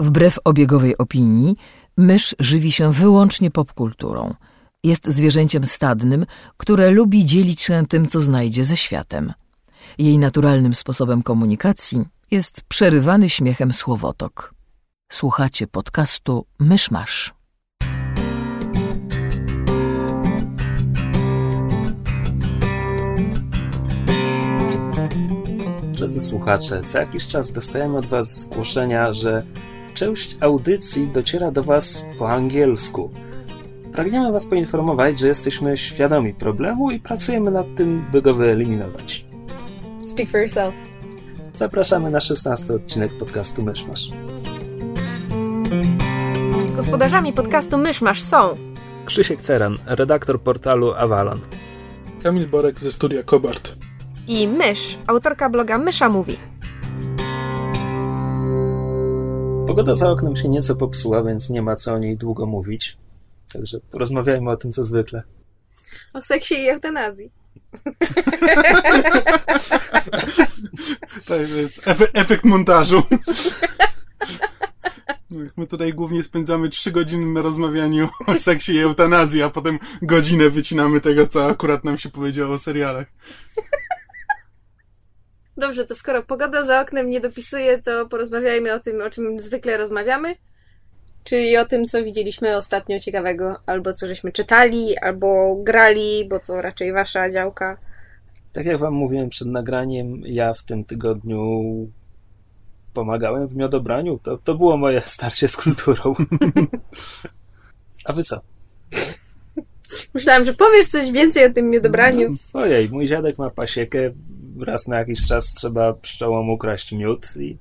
Wbrew obiegowej opinii, mysz żywi się wyłącznie popkulturą. Jest zwierzęciem stadnym, które lubi dzielić się tym, co znajdzie ze światem. Jej naturalnym sposobem komunikacji jest przerywany śmiechem słowotok. Słuchacie podcastu Myszmasz. Drodzy słuchacze, co jakiś czas dostajemy od Was zgłoszenia, że część audycji dociera do Was po angielsku. Pragniemy Was poinformować, że jesteśmy świadomi problemu i pracujemy nad tym, by go wyeliminować. Speak for yourself. Zapraszamy na 16 odcinek podcastu Myszmasz. Gospodarzami podcastu Myszmasz są Krzysiek Ceran, redaktor portalu Avalon. Kamil Borek ze studia Kobart. i Mysz, autorka bloga Mysza Mówi. Pogoda za oknem się nieco popsuła, więc nie ma co o niej długo mówić. Także porozmawiajmy o tym, co zwykle. O seksie i eutanazji. To jest efe, efekt montażu. My tutaj głównie spędzamy trzy godziny na rozmawianiu o seksie i eutanazji, a potem godzinę wycinamy tego, co akurat nam się powiedziało o serialach. Dobrze, to skoro pogoda za oknem nie dopisuje, to porozmawiajmy o tym, o czym zwykle rozmawiamy. Czyli o tym, co widzieliśmy ostatnio ciekawego, albo co żeśmy czytali, albo grali, bo to raczej wasza działka. Tak jak wam mówiłem przed nagraniem, ja w tym tygodniu pomagałem w miodobraniu. To, to było moje starcie z kulturą. A wy co? Myślałam, że powiesz coś więcej o tym miodobraniu. Ojej, mój dziadek ma pasiekę. Raz na jakiś czas trzeba pszczołom ukraść miód i...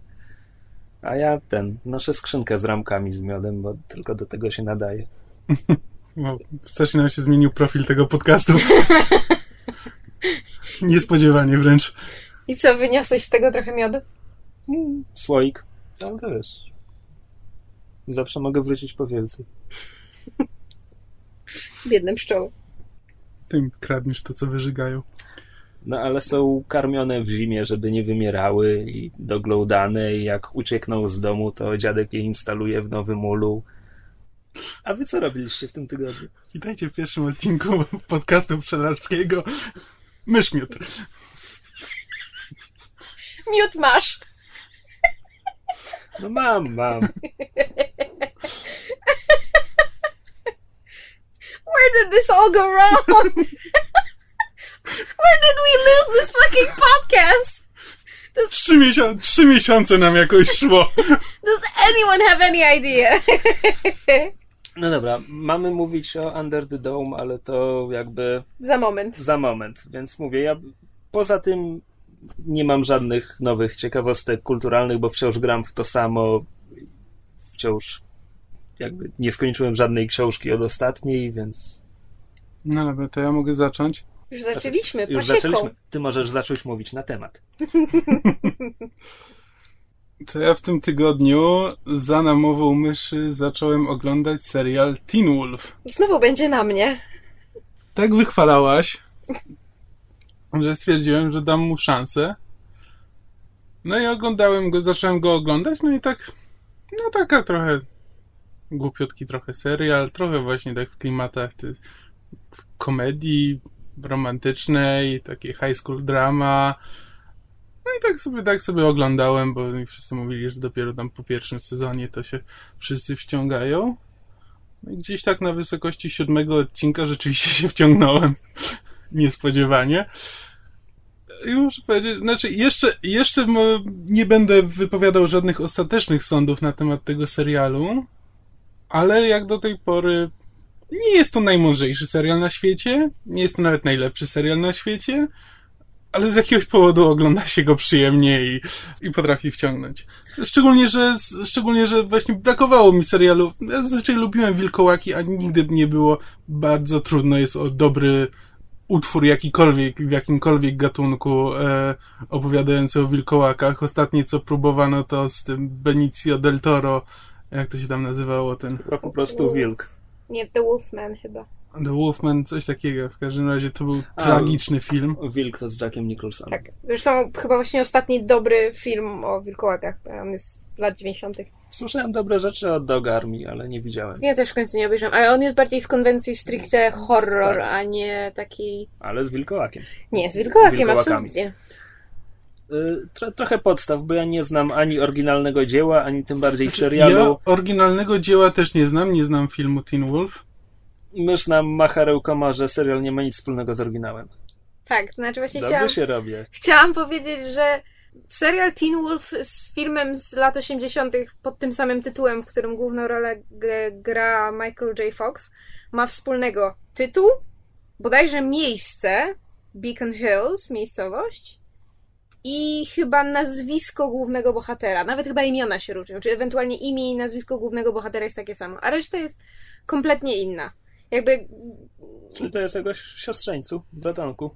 A ja ten, noszę skrzynkę z ramkami z miodem, bo tylko do tego się nadaje. No, strasznie nam się zmienił profil tego podcastu. Niespodziewanie wręcz. I co, wyniosłeś z tego trochę miodu? Mm, Słoik. Ale to wiesz... Zawsze mogę wrócić po więcej. Biedne pszczoły. Tym kradniesz to, co wyżygają. No ale są karmione w zimie, żeby nie wymierały i doglądane i jak uciekną z domu, to dziadek je instaluje w nowym ulu. A wy co robiliście w tym tygodniu? Witajcie w pierwszym odcinku podcastu pszczelarskiego Myszmiot. Miód masz! No mam, mam. Where did this all go wrong? Where did we lose this fucking podcast? Trzy, miesiące, trzy miesiące nam jakoś szło. Does anyone have any idea? No dobra, mamy mówić o Under the Dome, ale to jakby Za moment. za moment, więc mówię, ja poza tym nie mam żadnych nowych ciekawostek kulturalnych, bo wciąż gram w to samo, wciąż jakby nie skończyłem żadnej książki od ostatniej, więc No dobra, to ja mogę zacząć. Już zaczęliśmy, już pasieką. zaczęliśmy. Ty możesz zacząć mówić na temat. To ja w tym tygodniu za namową myszy zacząłem oglądać serial Teen Wolf. Znowu będzie na mnie. Tak wychwalałaś, że stwierdziłem, że dam mu szansę. No i oglądałem go, zacząłem go oglądać, no i tak, no taka trochę głupiutki trochę serial, trochę właśnie tak w klimatach ty, komedii romantycznej, takiej high school drama. No i tak sobie, tak sobie oglądałem, bo wszyscy mówili, że dopiero tam po pierwszym sezonie to się wszyscy wciągają. No i gdzieś tak na wysokości siódmego odcinka rzeczywiście się wciągnąłem. Niespodziewanie. I muszę powiedzieć, znaczy jeszcze, jeszcze nie będę wypowiadał żadnych ostatecznych sądów na temat tego serialu, ale jak do tej pory nie jest to najmądrzejszy serial na świecie, nie jest to nawet najlepszy serial na świecie, ale z jakiegoś powodu ogląda się go przyjemnie i, i potrafi wciągnąć. Szczególnie, że, szczególnie, że właśnie brakowało mi serialu. Ja zazwyczaj lubiłem wilkołaki, a nigdy nie było bardzo trudno jest o dobry utwór jakikolwiek, w jakimkolwiek gatunku e, opowiadający o wilkołakach. Ostatnie co próbowano to z tym Benicio del Toro, jak to się tam nazywało, ten Chyba po prostu wilk. Nie, The Wolfman chyba. The Wolfman, coś takiego. W każdym razie to był A, tragiczny film. Wilk to z Jackiem Nicholsonem. Tak. Zresztą chyba właśnie ostatni dobry film o wilkołakach. On jest z lat 90. Słyszałem dobre rzeczy od Dog Army, ale nie widziałem. Ja też w końcu nie obejrzałam, ale on jest bardziej w konwencji stricte horror, Tak. a nie taki... Ale z wilkołakiem. Nie, z wilkołakiem, absolutnie. Y, Tro, trochę podstaw, bo ja nie znam ani oryginalnego dzieła, ani tym bardziej serialu. Ja oryginalnego dzieła też nie znam, nie znam filmu Teen Wolf. Mysz nam macha rękoma, że serial nie ma nic wspólnego z oryginałem. Tak, to znaczy właśnie Dobrze chciałam, się robię. chciałam powiedzieć, że serial Teen Wolf z filmem z lat 80. pod tym samym tytułem, w którym główną rolę g- gra Michael J. Fox, ma wspólnego tytuł, bodajże miejsce, Beacon Hills, miejscowość, i chyba nazwisko głównego bohatera. Nawet chyba imiona się różnią, czy ewentualnie imię i nazwisko głównego bohatera jest takie samo, a reszta jest kompletnie inna. Jakby Czyli to jest jego siostrzeńcu, bratanku.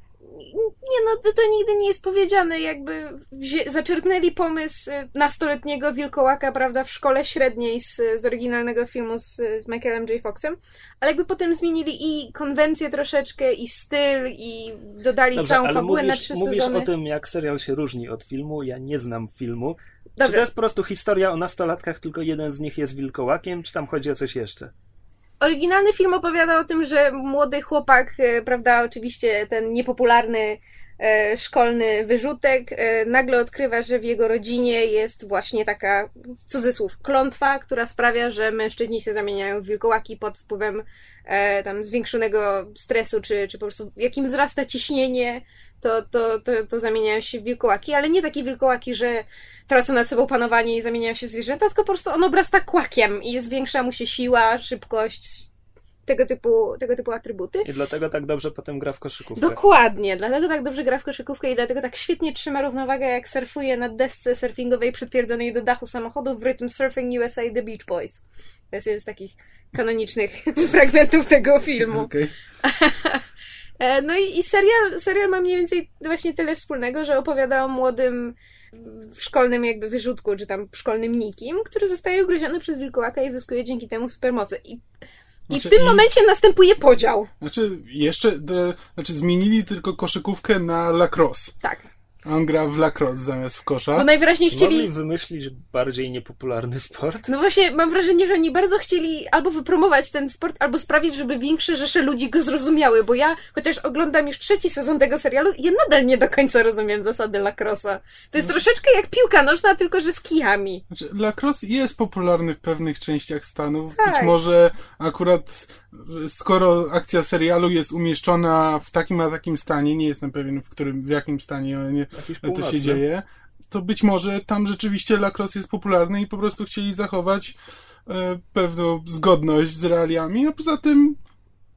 Nie no, to, nigdy nie jest powiedziane, jakby wzię- zaczerpnęli pomysł y, nastoletniego wilkołaka, prawda, w szkole średniej z, z oryginalnego filmu z, z Michaelem J. Foxem, ale jakby potem zmienili i konwencję troszeczkę, i styl, i dodali Dobrze, całą fabułę mówisz, na trzy mówisz sezony. o tym, jak serial się różni od filmu. Ja nie znam filmu. Czy Dobrze, to jest po prostu historia o nastolatkach, tylko jeden z nich jest wilkołakiem, czy tam chodzi o coś jeszcze? Oryginalny film opowiada o tym, że młody chłopak, e, prawda, oczywiście ten niepopularny szkolny wyrzutek, e, nagle odkrywa, że w jego rodzinie jest właśnie taka, cudzysłów, klątwa, która sprawia, że mężczyźni się zamieniają w wilkołaki pod wpływem e, tam zwiększonego stresu, czy, czy po prostu jakim wzrasta ciśnienie, to, to, to, to zamieniają się w wilkołaki, ale nie takie wilkołaki, że tracą nad sobą panowanie i zamieniają się w zwierzęta, tylko po prostu on obrasta kłakiem i zwiększa mu się siła, szybkość, tego typu, tego typu atrybuty. I dlatego tak dobrze potem gra w koszykówkę. Dokładnie, dlatego tak dobrze gra w koszykówkę i dlatego tak świetnie trzyma równowagę, jak surfuje na desce surfingowej przytwierdzonej do dachu samochodu w rytm Surfing USA The Beach Boys. To jest jeden z takich kanonicznych fragmentów tego filmu. E, No i, i serial, serial ma mniej więcej właśnie tyle wspólnego, że opowiada o młodym w szkolnym jakby wyrzutku, czy tam szkolnym nikim, który zostaje ugryziony przez wilkołaka i zyskuje dzięki temu supermoce. I, i Znaczy, w tym i- momencie następuje podział. Znaczy, jeszcze, znaczy zmienili tylko koszykówkę na lacrosse. Tak. A on gra w lacrosse zamiast w kosza. Bo najwyraźniej Czy mogli chcieli... wymyślić bardziej niepopularny sport? No właśnie, mam wrażenie, że oni bardzo chcieli albo wypromować ten sport, albo sprawić, żeby większe rzesze ludzi go zrozumiały, bo ja, chociaż oglądam już trzeci sezon tego serialu, ja nadal nie do końca rozumiem zasady lacrossa. To jest troszeczkę jak piłka nożna, tylko że z kijami. Znaczy, lacrosse jest popularny w pewnych częściach Stanów. Tak. Być może akurat skoro akcja serialu jest umieszczona w takim a takim stanie, nie jestem pewien w którym, w jakim stanie nie, to się dzieje, to być może tam rzeczywiście lacrosse jest popularny i po prostu chcieli zachować e, pewną zgodność z realiami, a poza tym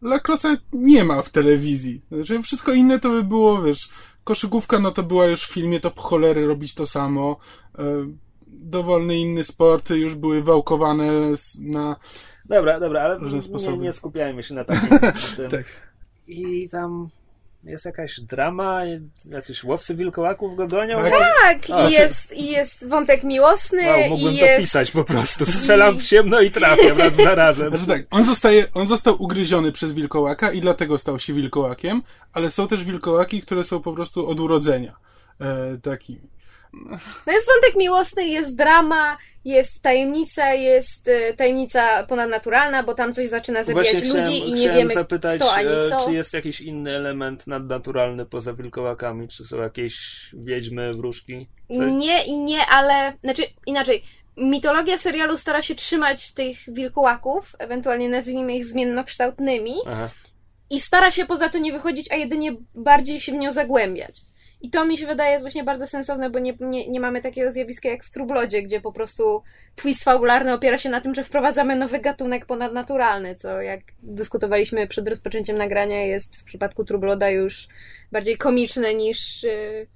lacrosse nie ma w telewizji. Znaczy, wszystko inne to by było, wiesz, koszykówka, no to była już w filmie, to po cholery robić to samo. E, dowolny inny sport już były wałkowane na... Dobra, dobra, ale nie, nie skupiajmy się na takim. na. Tak. I tam jest jakaś drama, jacyś łowcy wilkołaków go gonią. Tak. Tak, A, i jest, i jest wątek miłosny, Wow, mógłbym i to jest... pisać po prostu. Strzelam w ciemno i trafię raz za razem. Znaczy tak, on, zostaje, on został ugryziony przez wilkołaka i dlatego stał się wilkołakiem, ale są też wilkołaki, które są po prostu od urodzenia e, takimi. No jest wątek miłosny, jest drama, jest tajemnica, jest e, tajemnica ponadnaturalna, bo tam coś zaczyna zabijać Właśnie ludzi chciałem, i nie wiemy zapytać, kto ani e, co. czy jest jakiś inny element nadnaturalny poza wilkołakami? Czy są jakieś wiedźmy, wróżki? Coś? Nie i nie, ale znaczy inaczej. Mitologia serialu stara się trzymać tych wilkołaków, ewentualnie nazwijmy ich zmiennokształtnymi, Aha. i stara się poza to nie wychodzić, a jedynie bardziej się w nią zagłębiać. I to mi się wydaje jest właśnie bardzo sensowne, bo nie, nie, nie mamy takiego zjawiska jak w Trublodzie, gdzie po prostu twist fabularny opiera się na tym, że wprowadzamy nowy gatunek ponadnaturalny, co jak dyskutowaliśmy przed rozpoczęciem nagrania jest w przypadku Trubloda już bardziej komiczne niż, yy,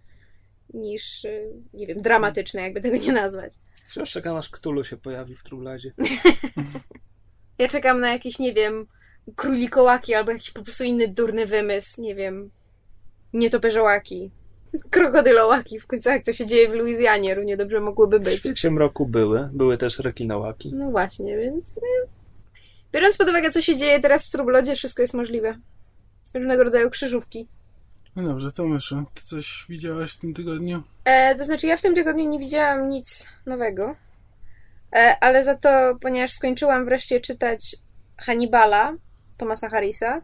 niż yy, nie wiem, dramatyczne, jakby tego nie nazwać. Wciąż czekam aż Ktulu się pojawi w Trubladzie. Ja czekam na jakieś, nie wiem, królikołaki albo jakiś po prostu inny durny wymysł, nie wiem, nietoperzołaki, krokodylołaki, w końcu jak to się dzieje w Luizjanie, równie dobrze mogłyby W być. świecie mroku były. Były też rekinołaki. No właśnie, więc e, biorąc pod uwagę, co się dzieje teraz w Trublodzie, wszystko jest możliwe. Różnego rodzaju krzyżówki. No dobrze, to myszu, ty coś widziałaś w tym tygodniu? E, to znaczy, ja w tym tygodniu nie widziałam nic nowego, E, ale za to, ponieważ skończyłam wreszcie czytać Hannibala Thomasa Harrisa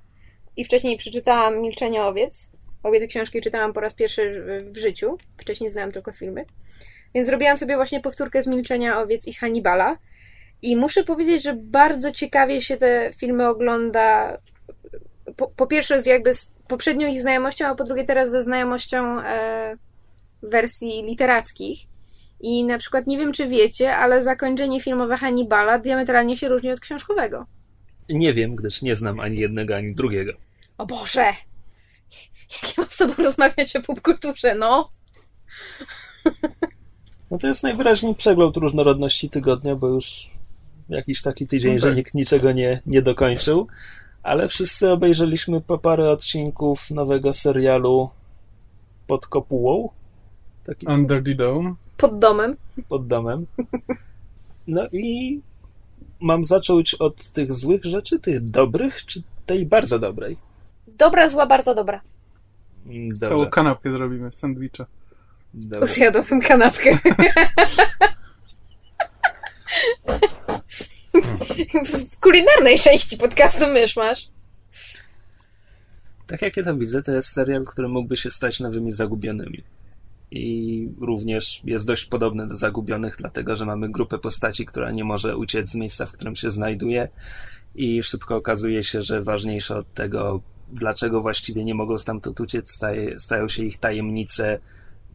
i wcześniej przeczytałam Milczenie owiec. Obie te książki czytałam po raz pierwszy w życiu. Wcześniej znałam tylko filmy. Więc zrobiłam sobie właśnie powtórkę z Milczenia owiec i z Hannibala. I muszę powiedzieć, że bardzo ciekawie się te filmy ogląda. Po, po pierwsze, z jakby z poprzednią ich znajomością, a po drugie teraz ze znajomością e, wersji literackich. I na przykład nie wiem, czy wiecie, ale zakończenie filmowe Hannibala diametralnie się różni od książkowego. Nie wiem, gdyż nie znam ani jednego, ani drugiego. O Boże! Jak ja mam z tobą rozmawiać o popkulturze, no? No to jest najwyraźniej przegląd różnorodności tygodnia, bo już jakiś taki tydzień, No że tak. nikt niczego nie, nie dokończył. Ale wszyscy obejrzeliśmy po parę odcinków nowego serialu pod kopułą. Taki Under the Dome. Pod domem. pod domem. No i mam zacząć od tych złych rzeczy, tych dobrych, czy tej bardzo dobrej? Dobra, zła, bardzo dobra. Mm, Całą Dobrze, kanapkę zrobimy, sandwicha. dobrze. Zjadłbym kanapkę. w kulinarnej części podcastu mysz masz. Tak jak ja to widzę, to jest serial, który mógłby się stać nowymi zagubionymi. I również jest dość podobny do zagubionych, dlatego że mamy grupę postaci, która nie może uciec z miejsca, w którym się znajduje, i szybko okazuje się, że ważniejsze od tego, dlaczego właściwie nie mogą stamtąd uciec, staje, stają się ich tajemnice,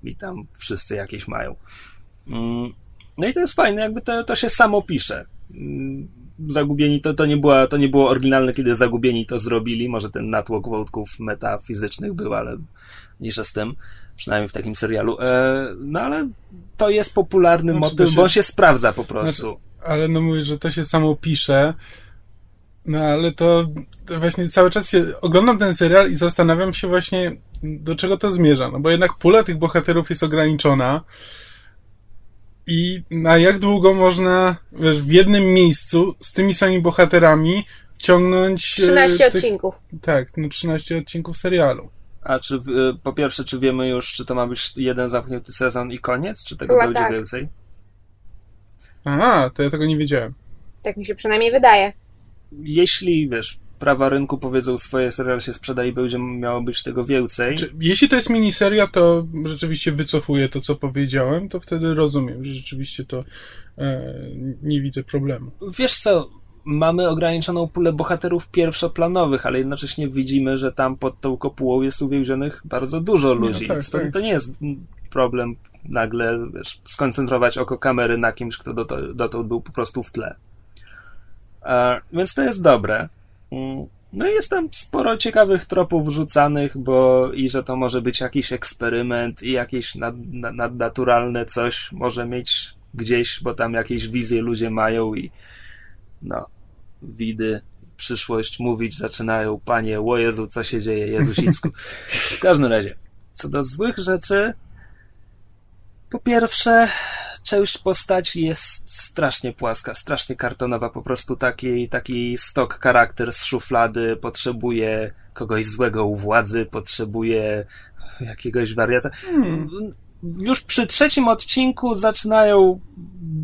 i tam wszyscy jakieś mają. Mm, No i to jest fajne, jakby to, to się samo pisze. Mm, Zagubieni to, to, nie była, to nie było oryginalne, kiedy Zagubieni to zrobili. Może ten natłok wątków metafizycznych był, ale mniejsza z tym. Przynajmniej w takim serialu. E, no ale to jest popularny Znaczy, motyw, się- bo on się sprawdza po prostu. Ale no mówię, że to się samo pisze. No ale to, to właśnie cały czas się oglądam ten serial i zastanawiam się właśnie, do czego to zmierza. No bo jednak pula tych bohaterów jest ograniczona. I na jak długo można wiesz, w jednym miejscu z tymi samymi bohaterami ciągnąć. e, 13 tych- odcinków. Tak, no 13 odcinków serialu. A czy e, po pierwsze, czy wiemy już, czy to ma być jeden zamknięty sezon i koniec, czy tego Chyba będzie tak. więcej? Aha, to ja tego nie wiedziałem. Tak mi się przynajmniej wydaje. Jeśli, wiesz, prawa rynku powiedzą swoje, serial się sprzeda i będzie miało być tego więcej, Czy, jeśli to jest miniseria, to rzeczywiście wycofuję to, co powiedziałem, to wtedy rozumiem, że rzeczywiście to e, nie widzę problemu. Wiesz co, mamy ograniczoną pulę bohaterów pierwszoplanowych, ale jednocześnie widzimy, że tam pod tą kopułą jest uwięzionych bardzo dużo ludzi. tak, Więc to, tak. to nie jest problem nagle wiesz, skoncentrować oko kamery na kimś, kto dotąd, dotąd był po prostu w tle. E, więc to jest dobre. Mm, No i jest tam sporo ciekawych tropów wrzucanych, bo i że to może być jakiś eksperyment i jakieś nad, nad, nadnaturalne coś może mieć gdzieś, bo tam jakieś wizje ludzie mają i no, widy, przyszłość mówić zaczynają, panie, o Jezu, co się dzieje, Jezusicku. W każdym razie, co do złych rzeczy, po pierwsze, część postaci jest strasznie płaska, strasznie kartonowa, po prostu taki, taki stok charakter z szuflady, potrzebuje kogoś złego u władzy, potrzebuje jakiegoś wariata. Już przy trzecim odcinku zaczynają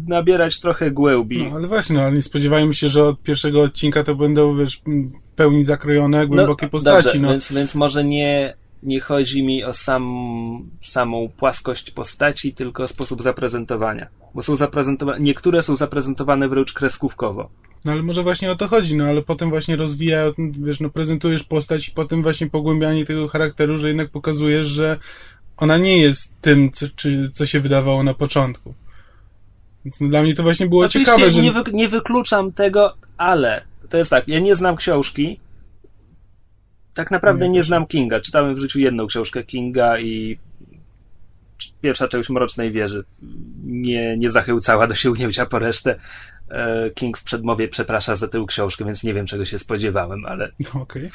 nabierać trochę głębi. No ale właśnie, no, ale nie spodziewajmy się, że od pierwszego odcinka to będą, wiesz, w pełni zakrojone, głębokie postaci. Dobrze, no. więc, więc może nie, nie chodzi mi o sam, samą płaskość postaci, tylko o sposób zaprezentowania. Bo są zaprezentowane, niektóre są zaprezentowane wręcz kreskówkowo. no ale może właśnie o to chodzi, no ale potem właśnie rozwija, wiesz, no prezentujesz postać i potem właśnie pogłębianie tego charakteru, że jednak pokazujesz, że ona nie jest tym, co, czy, co się wydawało na początku. Więc no, dla mnie to właśnie było Oczywiście ciekawe, że... nie, wy, nie wykluczam tego, ale to jest tak, ja nie znam książki. Tak naprawdę Nie, nie znam Kinga. Czytałem w życiu jedną książkę Kinga i pierwsza część Mrocznej Wieży nie, nie zachęcała do sięgnięcia po resztę. E, King w przedmowie przeprasza za tę książkę, więc nie wiem czego się spodziewałem, ale No, okej.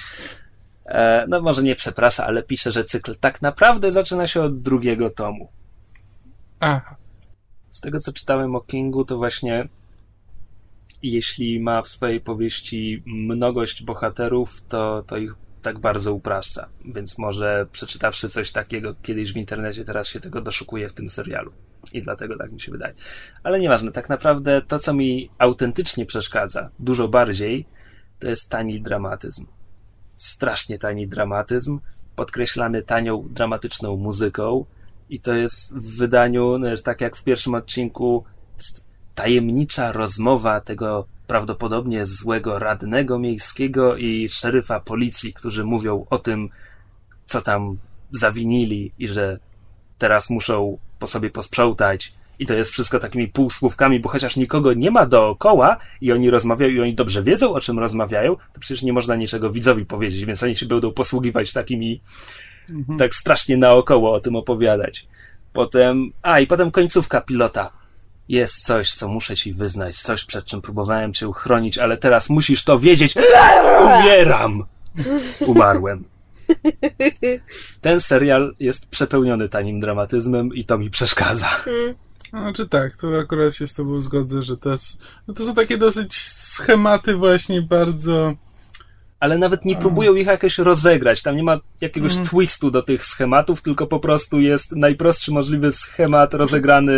e, no może nie przeprasza, ale pisze, że cykl tak naprawdę zaczyna się od drugiego tomu. Aha. Z tego co czytałem o Kingu, to właśnie jeśli ma w swojej powieści mnogość bohaterów, to, to ich tak bardzo upraszcza. Więc może przeczytawszy coś takiego kiedyś w internecie, teraz się tego doszukuje w tym serialu. I dlatego tak mi się wydaje. Ale nieważne, tak naprawdę to, co mi autentycznie przeszkadza, dużo bardziej, to jest tani dramatyzm. Strasznie tani dramatyzm, podkreślany tanią, dramatyczną muzyką. I to jest w wydaniu, no, tak jak w pierwszym odcinku, tajemnicza rozmowa tego prawdopodobnie złego radnego miejskiego i szeryfa policji, którzy mówią o tym, co tam zawinili i że teraz muszą po sobie posprzątać. I to jest wszystko takimi półsłówkami, bo chociaż nikogo nie ma dookoła i oni rozmawiają i oni dobrze wiedzą, o czym rozmawiają, to przecież nie można niczego widzowi powiedzieć, więc oni się będą posługiwać takimi, mhm. tak strasznie naokoło o tym opowiadać. Potem, a i potem końcówka pilota. Jest coś, co muszę ci wyznać, coś przed czym próbowałem cię uchronić, ale teraz musisz to wiedzieć. Umieram! Umarłem. Ten serial jest przepełniony tanim dramatyzmem i to mi przeszkadza. Hmm. Znaczy tak, to akurat się z tobą zgodzę, że to, no to są takie dosyć schematy właśnie bardzo ale nawet nie próbują ich jakoś rozegrać. Tam nie ma jakiegoś mm. twistu do tych schematów, tylko po prostu jest najprostszy możliwy schemat rozegrany.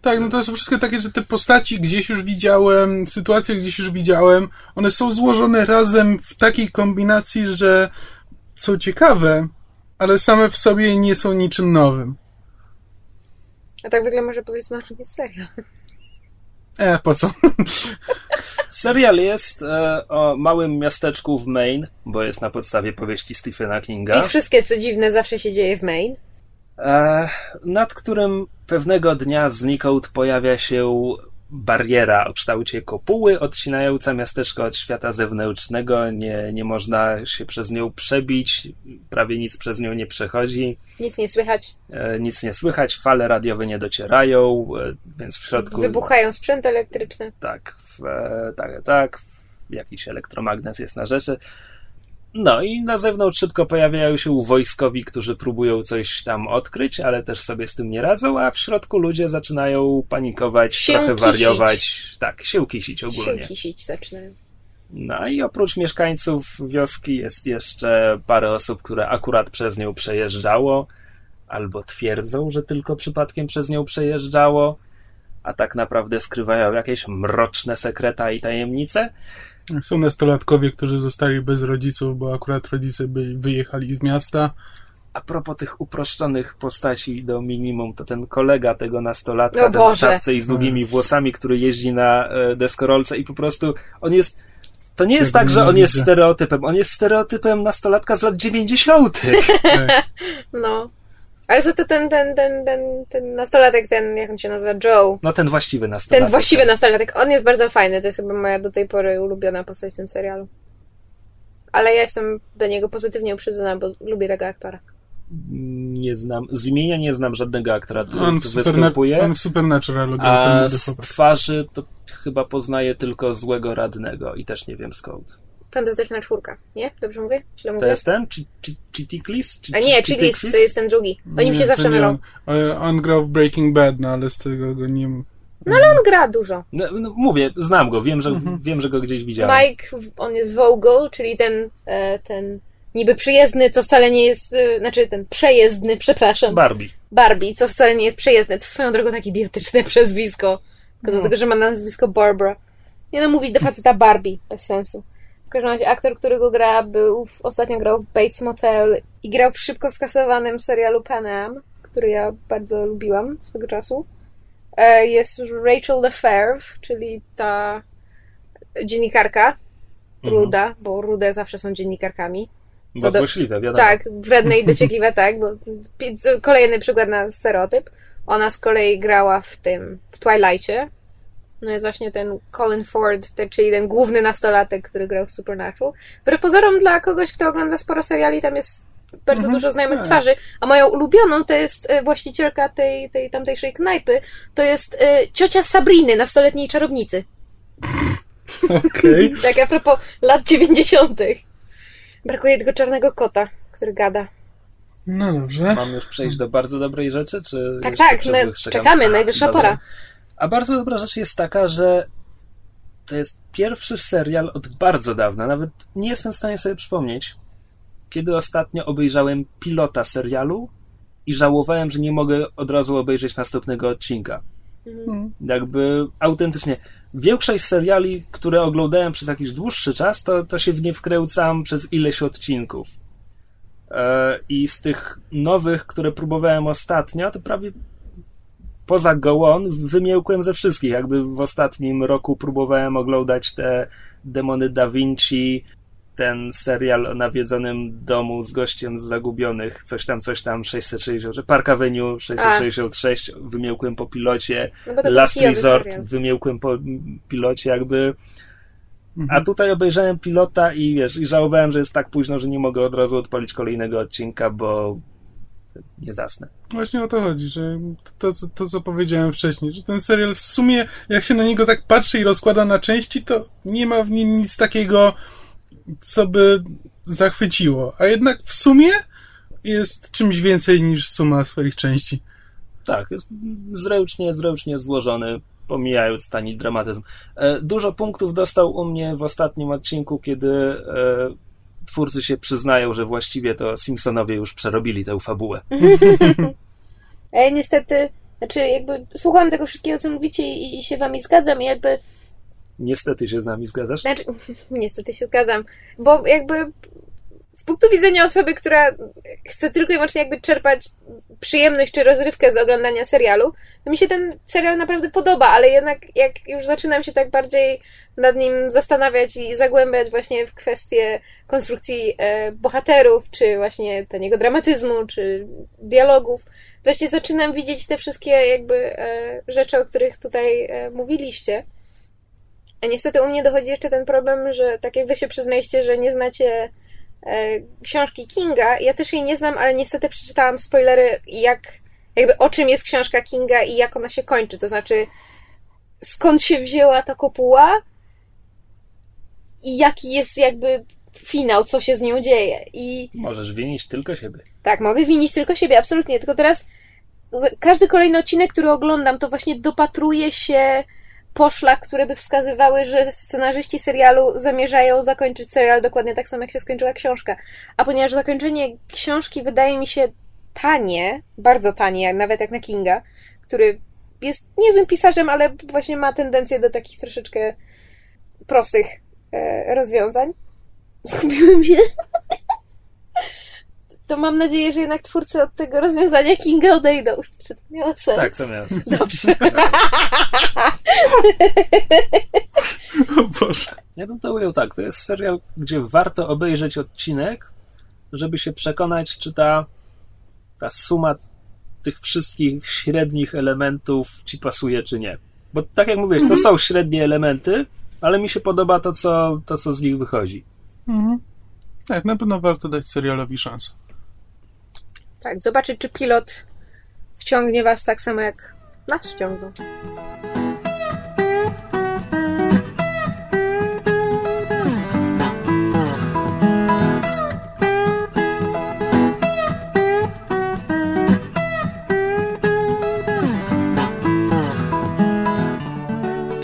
Tak, no to są wszystkie takie, że te postaci gdzieś już widziałem, sytuacje gdzieś już widziałem, one są złożone razem w takiej kombinacji, że są ciekawe, ale same w sobie nie są niczym nowym. A tak w ogóle może powiedzmy, o czym jest serial. E, po co? Serial jest e, o małym miasteczku w Maine, bo jest na podstawie powieści Stephena Kinga. I wszystkie, co dziwne, zawsze się dzieje w Maine. E, nad którym pewnego dnia znikąd pojawia się bariera o kształcie kopuły odcinająca miasteczko od świata zewnętrznego. Nie, nie można się przez nią przebić, prawie nic przez nią nie przechodzi. Nic nie słychać. E, nic nie słychać, fale radiowe nie docierają, e, więc w środku. Wybuchają sprzęty elektryczne. Tak, w, e, tak, tak. Jakiś elektromagnes jest na rzeczy. No i na zewnątrz szybko pojawiają się wojskowi, którzy próbują coś tam odkryć, ale też sobie z tym nie radzą, a w środku ludzie zaczynają panikować, się trochę kisić. wariować. Tak, się kisić ogólnie. Się kisić zaczynają. No i oprócz mieszkańców wioski jest jeszcze parę osób, które akurat przez nią przejeżdżało, albo twierdzą, że tylko przypadkiem przez nią przejeżdżało, a tak naprawdę skrywają jakieś mroczne sekreta i tajemnice. Są nastolatkowie, którzy zostali bez rodziców, bo akurat rodzice byli, wyjechali z miasta. A propos tych uproszczonych postaci do minimum, to ten kolega tego nastolatka, ten w czapce i z długimi włosami, który jeździ na e, deskorolce i po prostu on jest to nie jest tak, że on jest stereotypem. On jest stereotypem nastolatka z lat 90. No. Ale za to ten, ten, ten, ten, ten nastolatek, ten, jak on się nazywa, Joe. No ten właściwy nastolatek. Ten właściwy nastolatek, on jest bardzo fajny, to jest chyba moja do tej pory ulubiona postać w tym serialu. Ale ja jestem do niego pozytywnie uprzedzona, bo lubię tego aktora. Nie znam, z imienia nie znam żadnego aktora, który on występuje. On w Supernatural A z twarzy to chyba poznaję tylko złego radnego i też nie wiem skąd. Fantastyczna czwórka, nie? Dobrze mówię? Źle to mówię? jest ten? Chitiklis? A nie, Chiklis, to jest ten drugi. Oni mi się zawsze mylą. On, on grał w Breaking Bad, no ale z tego go nie... No ale on gra dużo. No, no, mówię, znam go, wiem że, mhm. wiem, że go gdzieś widziałem. Mike, on jest Vogel, czyli ten, e, ten niby przyjezdny, co wcale nie jest, e, znaczy ten przejezdny, przepraszam. Barbie. Barbie, co wcale nie jest przejezdny. To swoją drogą takie idiotyczne przezwisko. Tylko no. dlatego, że ma nazwisko Barbara. Nie no, mówić do faceta Barbie, bez sensu każdym razie aktor, który go gra, był, ostatnio grał w Bates Motel i grał w szybko skasowanym serialu Pan Am, który ja bardzo lubiłam swego czasu. E, jest Rachel Lefebvre, czyli ta dziennikarka mhm. ruda, mhm. bo rude zawsze są dziennikarkami. Bo złośliwe, wiadomo. Tak, wredne i dociekliwe, tak, bo kolejny przykład na stereotyp. Ona z kolei grała w tym, w Twilightie, no jest właśnie ten Colin Ford, te, czyli ten główny nastolatek, który grał w Supernatural. Wbrew pozorom dla kogoś, kto ogląda sporo seriali, tam jest bardzo mhm, dużo znajomych tak. twarzy, a moją ulubioną to jest e, właścicielka tej, tej tamtejszej knajpy, to jest y, ciocia Sabriny, nastoletniej czarownicy. Okej. Okay. tak a propos lat dziewięćdziesiątych. Brakuje tego czarnego kota, który gada. No dobrze. Mam już przejść do bardzo dobrej rzeczy, czy Tak, tak, no, czekamy, najwyższa Dobrze. pora. A bardzo dobra rzecz jest taka, że to jest pierwszy serial od bardzo dawna, nawet nie jestem w stanie sobie przypomnieć, kiedy ostatnio obejrzałem pilota serialu i żałowałem, że nie mogę od razu obejrzeć następnego odcinka. Jakby autentycznie. Większość seriali, które oglądałem przez jakiś dłuższy czas, to, to się w nie wkręcam przez ileś odcinków. E, I z tych nowych, które próbowałem ostatnio, to prawie poza Go On wymiałkłem ze wszystkich. Jakby w ostatnim roku próbowałem oglądać te Demony Da Vinci, ten serial o nawiedzonym domu z gościem z zagubionych, coś tam, coś tam, 660, Park Avenue 666, A. wymiałkłem po pilocie, no Last Resort serial. wymiałkłem po pilocie, jakby a Mhm. tutaj obejrzałem pilota i wiesz, i żałowałem, że jest tak późno, że nie mogę od razu odpalić kolejnego odcinka, bo nie zasnę. Właśnie o to chodzi, że to, to, to, co powiedziałem wcześniej, że ten serial w sumie, jak się na niego tak patrzy i rozkłada na części, to nie ma w nim nic takiego, co by zachwyciło. A jednak w sumie jest czymś więcej niż suma swoich części. Tak, jest zręcznie, zręcznie złożony, pomijając tani dramatyzm. E, Dużo punktów dostał u mnie w ostatnim odcinku, kiedy e, twórcy się przyznają, że właściwie to Simpsonowie już przerobili tę fabułę. A ja niestety, znaczy jakby słucham tego wszystkiego, co mówicie i, i się wami zgadzam i jakby Niestety się z nami zgadzasz? Znaczy, niestety się zgadzam, bo jakby z punktu widzenia osoby, która chce tylko i wyłącznie jakby czerpać przyjemność czy rozrywkę z oglądania serialu, to mi się ten serial naprawdę podoba, ale jednak jak już zaczynam się tak bardziej nad nim zastanawiać i zagłębiać właśnie w kwestie konstrukcji e, bohaterów, czy właśnie taniego dramatyzmu, czy dialogów, właśnie zaczynam widzieć te wszystkie jakby e, rzeczy, o których tutaj e, mówiliście. A niestety u mnie dochodzi jeszcze ten problem, że tak jak wy się przyznaliście, że nie znacie książki Kinga, ja też jej nie znam, ale niestety przeczytałam spoilery, jak, jakby o czym jest książka Kinga i jak ona się kończy. To znaczy, skąd się wzięła ta kopuła i jaki jest jakby finał, co się z nią dzieje. I Możesz winić tylko siebie. tak, mogę winić tylko siebie, absolutnie. Tylko teraz każdy kolejny odcinek, który oglądam, to właśnie dopatruje się poszlak, które by wskazywały, że scenarzyści serialu zamierzają zakończyć serial dokładnie tak samo, jak się skończyła książka. A ponieważ zakończenie książki wydaje mi się tanie, bardzo tanie, nawet jak na Kinga, który jest niezłym pisarzem, ale właśnie ma tendencję do takich troszeczkę prostych e, rozwiązań. Zgubiłem się. To mam nadzieję, że jednak twórcy od tego rozwiązania Kinga odejdą. Czy to miało sens? Tak, to miało sens. Dobrze. O Boże. Ja bym to ujął tak. To jest serial, gdzie warto obejrzeć odcinek, żeby się przekonać, czy ta, ta suma tych wszystkich średnich elementów ci pasuje, czy nie. Bo tak jak mówisz, to są średnie elementy, ale mi się podoba to, co, to, co z nich wychodzi. Mhm. Tak, na pewno warto dać serialowi szansę. Tak, zobaczyć, czy pilot wciągnie was tak samo jak nas wciągnął.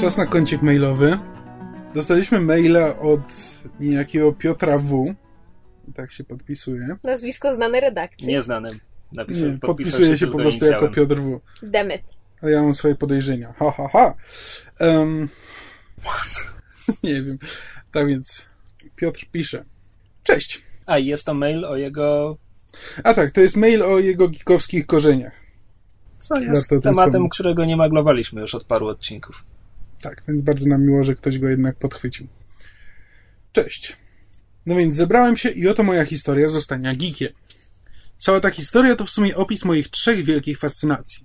Czas na kącik mailowy. Dostaliśmy maila od niejakiego Piotra W. Tak się podpisuje. Nazwisko znane redakcji. Nieznanym. Napisał, Nie, podpisuje się po tylko prostu jako inicjałem. Piotr W. Demet. Ale ja mam swoje podejrzenia. Ha, ha, ha. Um, nie wiem. Tak więc Piotr pisze. Cześć. A, i jest to mail o jego... A tak, to jest mail o jego gikowskich korzeniach. Co jest tematem, wspomnieć. którego nie maglowaliśmy już od paru odcinków. Tak, więc bardzo nam miło, że ktoś go jednak podchwycił. Cześć. No więc zebrałem się i oto moja historia zostania geekiem. Cała ta historia to w sumie opis moich trzech wielkich fascynacji.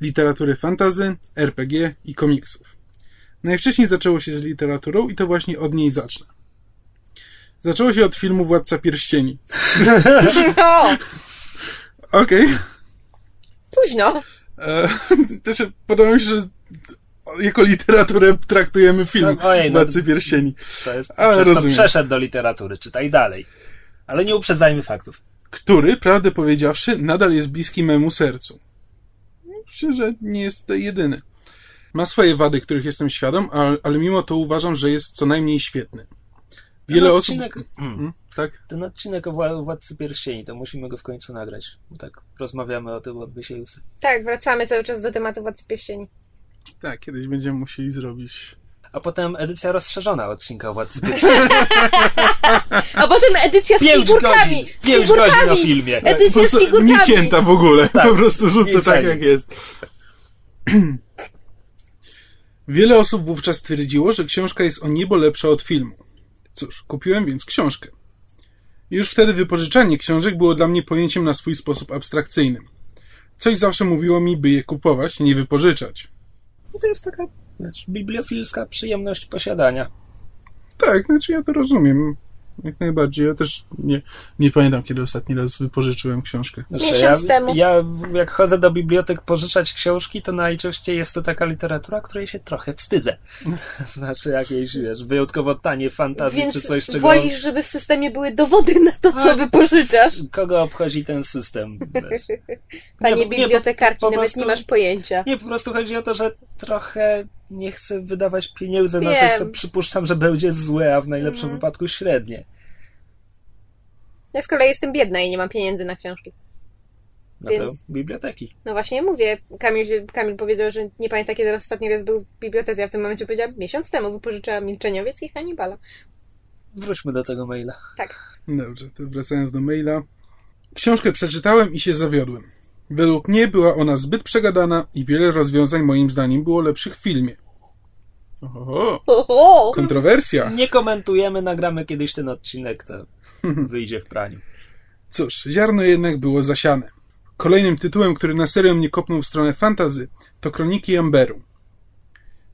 Literatury fantazy, RPG i komiksów. Najwcześniej zaczęło się z literaturą i to właśnie od niej zacznę. Zaczęło się od filmu Władca Pierścieni. O, Okej. późno. E, Też podoba mi się, że jako literaturę traktujemy film No, ojej, no- Władcy Pierścieni. To jest, Ale przez to rozumiem. przeszedł do literatury, czytaj dalej. Ale nie uprzedzajmy faktów. który, prawdę powiedziawszy, nadal jest bliski memu sercu. Myślę, że nie jest tutaj jedyny. Ma swoje wady, których jestem świadom, ale, ale mimo to uważam, że jest co najmniej świetny. Wiele Ten osób. odcinek, hmm, Tak? Ten odcinek o Wła- Władcy Pierścieni, to musimy go w końcu nagrać. Bo tak rozmawiamy o tym od miesięcy. Tak, wracamy cały czas do tematu Władcy Pierścieni. Tak, kiedyś będziemy musieli zrobić. A potem edycja rozszerzona odcinka o Władcy Pierścieni. A potem edycja z Pięć figurkami! godzin! Z Pięć figurkami! godzin o filmie! Edycja z figurkami! nie cięta w ogóle. Tak. Po prostu rzucę Nic tak, jak jest. Wiele osób wówczas twierdziło, że książka jest o niebo lepsza od filmu. Cóż, kupiłem więc książkę. Już wtedy wypożyczanie książek było dla mnie pojęciem na swój sposób abstrakcyjnym. Coś zawsze mówiło mi, by je kupować, nie wypożyczać. No to jest taka wiesz, bibliofilska przyjemność posiadania. Tak, znaczy ja to rozumiem. Jak najbardziej. Ja też nie, nie pamiętam, kiedy ostatni raz wypożyczyłem książkę. Znaczy, Miesiąc ja, temu. Ja jak chodzę do bibliotek pożyczać książki, to najczęściej jest to taka literatura, której się trochę wstydzę. Znaczy jakieś, wiesz, wyjątkowo tanie fantazje Więc czy coś, czego... wolisz, żeby w systemie były dowody na to, co Tak. wypożyczasz? Kogo obchodzi ten system? Wiesz? Panie Nie, nie, bibliotekarki, po- po nawet prostu- nie masz pojęcia. Nie, po prostu chodzi o to, że trochę nie chcę wydawać pieniędzy na Wiem. coś, co przypuszczam, że będzie złe, a w najlepszym Mhm. wypadku średnie. Ja z kolei jestem biedna i nie mam pieniędzy na książki. No Więc- to biblioteki. No właśnie mówię, Kamil, Kamil powiedział, że nie pamięta, kiedy ostatni raz był w bibliotece. Ja w tym momencie powiedziałam, miesiąc temu wypożyczyłam Milczeniowiec i Hannibala. Wróćmy do tego maila. Tak. Dobrze, to wracając do maila. Książkę przeczytałem i się zawiodłem. Według mnie była ona zbyt przegadana i wiele rozwiązań moim zdaniem było lepszych w filmie. Oho, Oho! kontrowersja. Nie komentujemy, nagramy kiedyś ten odcinek, to wyjdzie w praniu. Cóż, ziarno jednak było zasiane. Kolejnym tytułem, który na serio mnie kopnął w stronę fantazy, to Kroniki Amberu.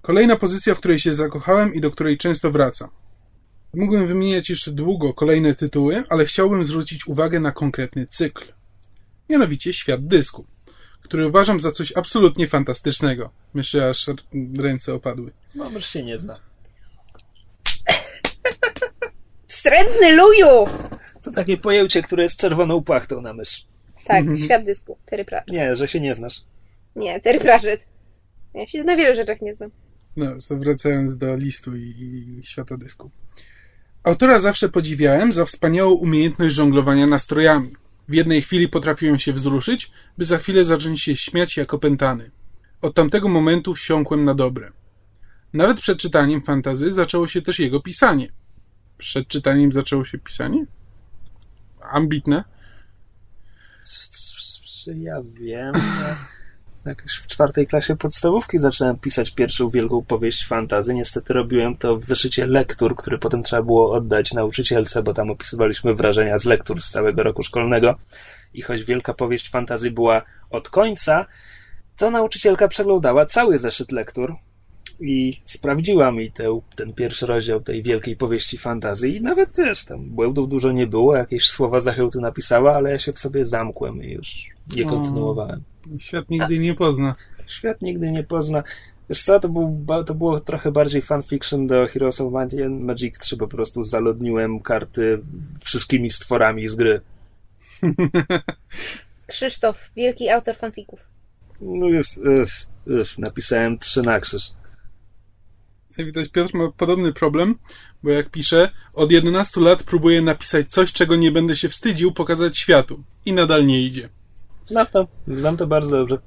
Kolejna pozycja, w której się zakochałem i do której często wracam. Mógłbym wymieniać jeszcze długo kolejne tytuły, ale chciałbym zwrócić uwagę na konkretny cykl. Mianowicie Świat Dysku, który uważam za coś absolutnie fantastycznego. Myślę, aż ręce opadły. No, mysz się nie zna. Wstrętny luju! To takie pojęcie, które jest czerwoną płachtą na mysz. Tak, świat dysku. Terry Pratchett. Nie, że się nie znasz. Nie, Terry Pratchett. Ja się na wielu rzeczach nie znam. No, wracając do listu i, i świata dysku. Autora zawsze podziwiałem za wspaniałą umiejętność żonglowania nastrojami. W jednej chwili potrafiłem się wzruszyć, by za chwilę zacząć się śmiać jak opętany. Od tamtego momentu wsiąkłem na dobre. Nawet przed czytaniem fantazy zaczęło się też jego pisanie. Przed czytaniem zaczęło się pisanie? Ambitne. Ja wiem. Ja Jakoś w czwartej klasie podstawówki zacząłem pisać pierwszą wielką powieść fantazy. Niestety robiłem to w zeszycie lektur, który potem trzeba było oddać nauczycielce, bo tam opisywaliśmy wrażenia z lektur z całego roku szkolnego. I choć wielka powieść fantazy była od końca, to nauczycielka przeglądała cały zeszyt lektur i sprawdziła mi tę, ten pierwszy rozdział tej wielkiej powieści fantazy i nawet też tam błędów dużo nie było, jakieś słowa zachęty napisała, ale ja się w sobie zamkłem i już nie O. kontynuowałem. Świat nigdy nie pozna. Świat nigdy nie pozna. Wiesz co, to, był, to było trochę bardziej fanfiction do Heroes of Might and Magic 3, po prostu zaludniłem karty wszystkimi stworami z gry. Krzysztof, wielki autor fanfików. No już, już, już napisałem trzy na krzyż. Jak widać, Piotr ma podobny problem, bo jak pisze, od 11 lat próbuję napisać coś, czego nie będę się wstydził pokazać światu. I nadal nie idzie. Znam to, znam to bardzo dobrze.